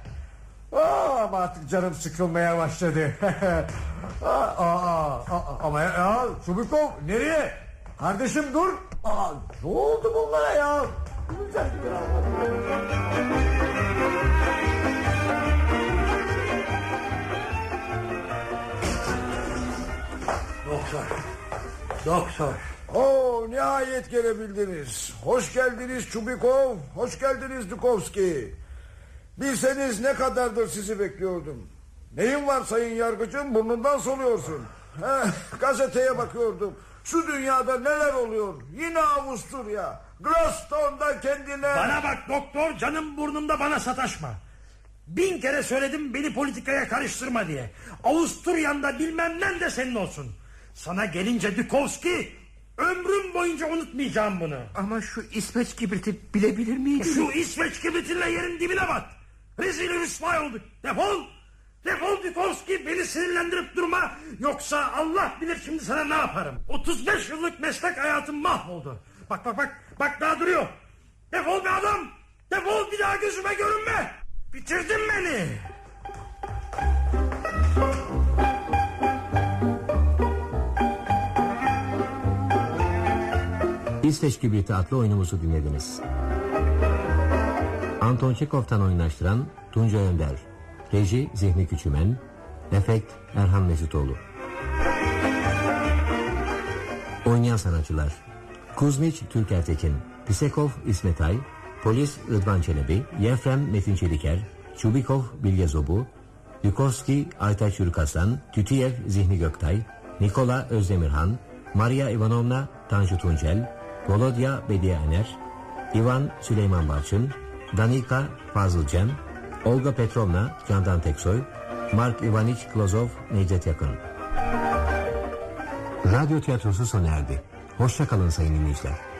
[SPEAKER 5] Aa, ama artık canım sıkılmaya başladı. aa, aa, aa, ama ya, ya Çubukov nereye? Kardeşim dur. Aa, ne oldu bunlara ya? Güzel
[SPEAKER 1] Doktor. Doktor.
[SPEAKER 8] Oo, nihayet gelebildiniz. Hoş geldiniz Çubikov. Hoş geldiniz Dukovski. Bilseniz ne kadardır sizi bekliyordum. Neyin var sayın yargıcım burnundan soluyorsun. Heh, gazeteye bakıyordum. Şu dünyada neler oluyor? Yine Avusturya. Glaston'da kendine...
[SPEAKER 1] Bana bak doktor canım burnumda bana sataşma. Bin kere söyledim beni politikaya karıştırma diye. Avusturya'nda bilmem ne de senin olsun. Sana gelince Dukovski ömrüm boyunca unutmayacağım bunu.
[SPEAKER 12] Ama şu İsveç kibriti bilebilir miyim?
[SPEAKER 1] Şu İsveç kibritinle yerin dibine bak. Rezil rüsvay olduk. Defol. Defol Dukovski beni sinirlendirip durma. Yoksa Allah bilir şimdi sana ne yaparım. 35 yıllık meslek hayatım mahvoldu. Bak bak bak. Bak daha duruyor. Defol be adam. Defol bir daha gözüme görünme. Bitirdin beni.
[SPEAKER 2] İsveç Kibriti adlı oyunumuzu dinlediniz. Anton Çekov'tan oyunlaştıran Tunca Önder, Reji Zihni Küçümen, Efekt Erhan Mesutoğlu. Oynayan sanatçılar Kuzmiç Türkertekin, Pisekov İsmet Ay, Polis Rıdvan Çelebi, Yefrem Metin Çeliker, Çubikov Bilge Zobu, Yukovski Aytaç Yürükasan, Tütiyev Zihni Göktay, Nikola Özdemirhan, Maria Ivanovna Tanju Tuncel, Volodya Bediye Ener, Ivan Süleyman Barçın, Danika Fazıl Cem, Olga Petrovna Candan Teksoy, Mark Ivaniç Klozov Necdet Yakın. Radyo tiyatrosu sona erdi. Hoşça kalın sayın dinleyiciler.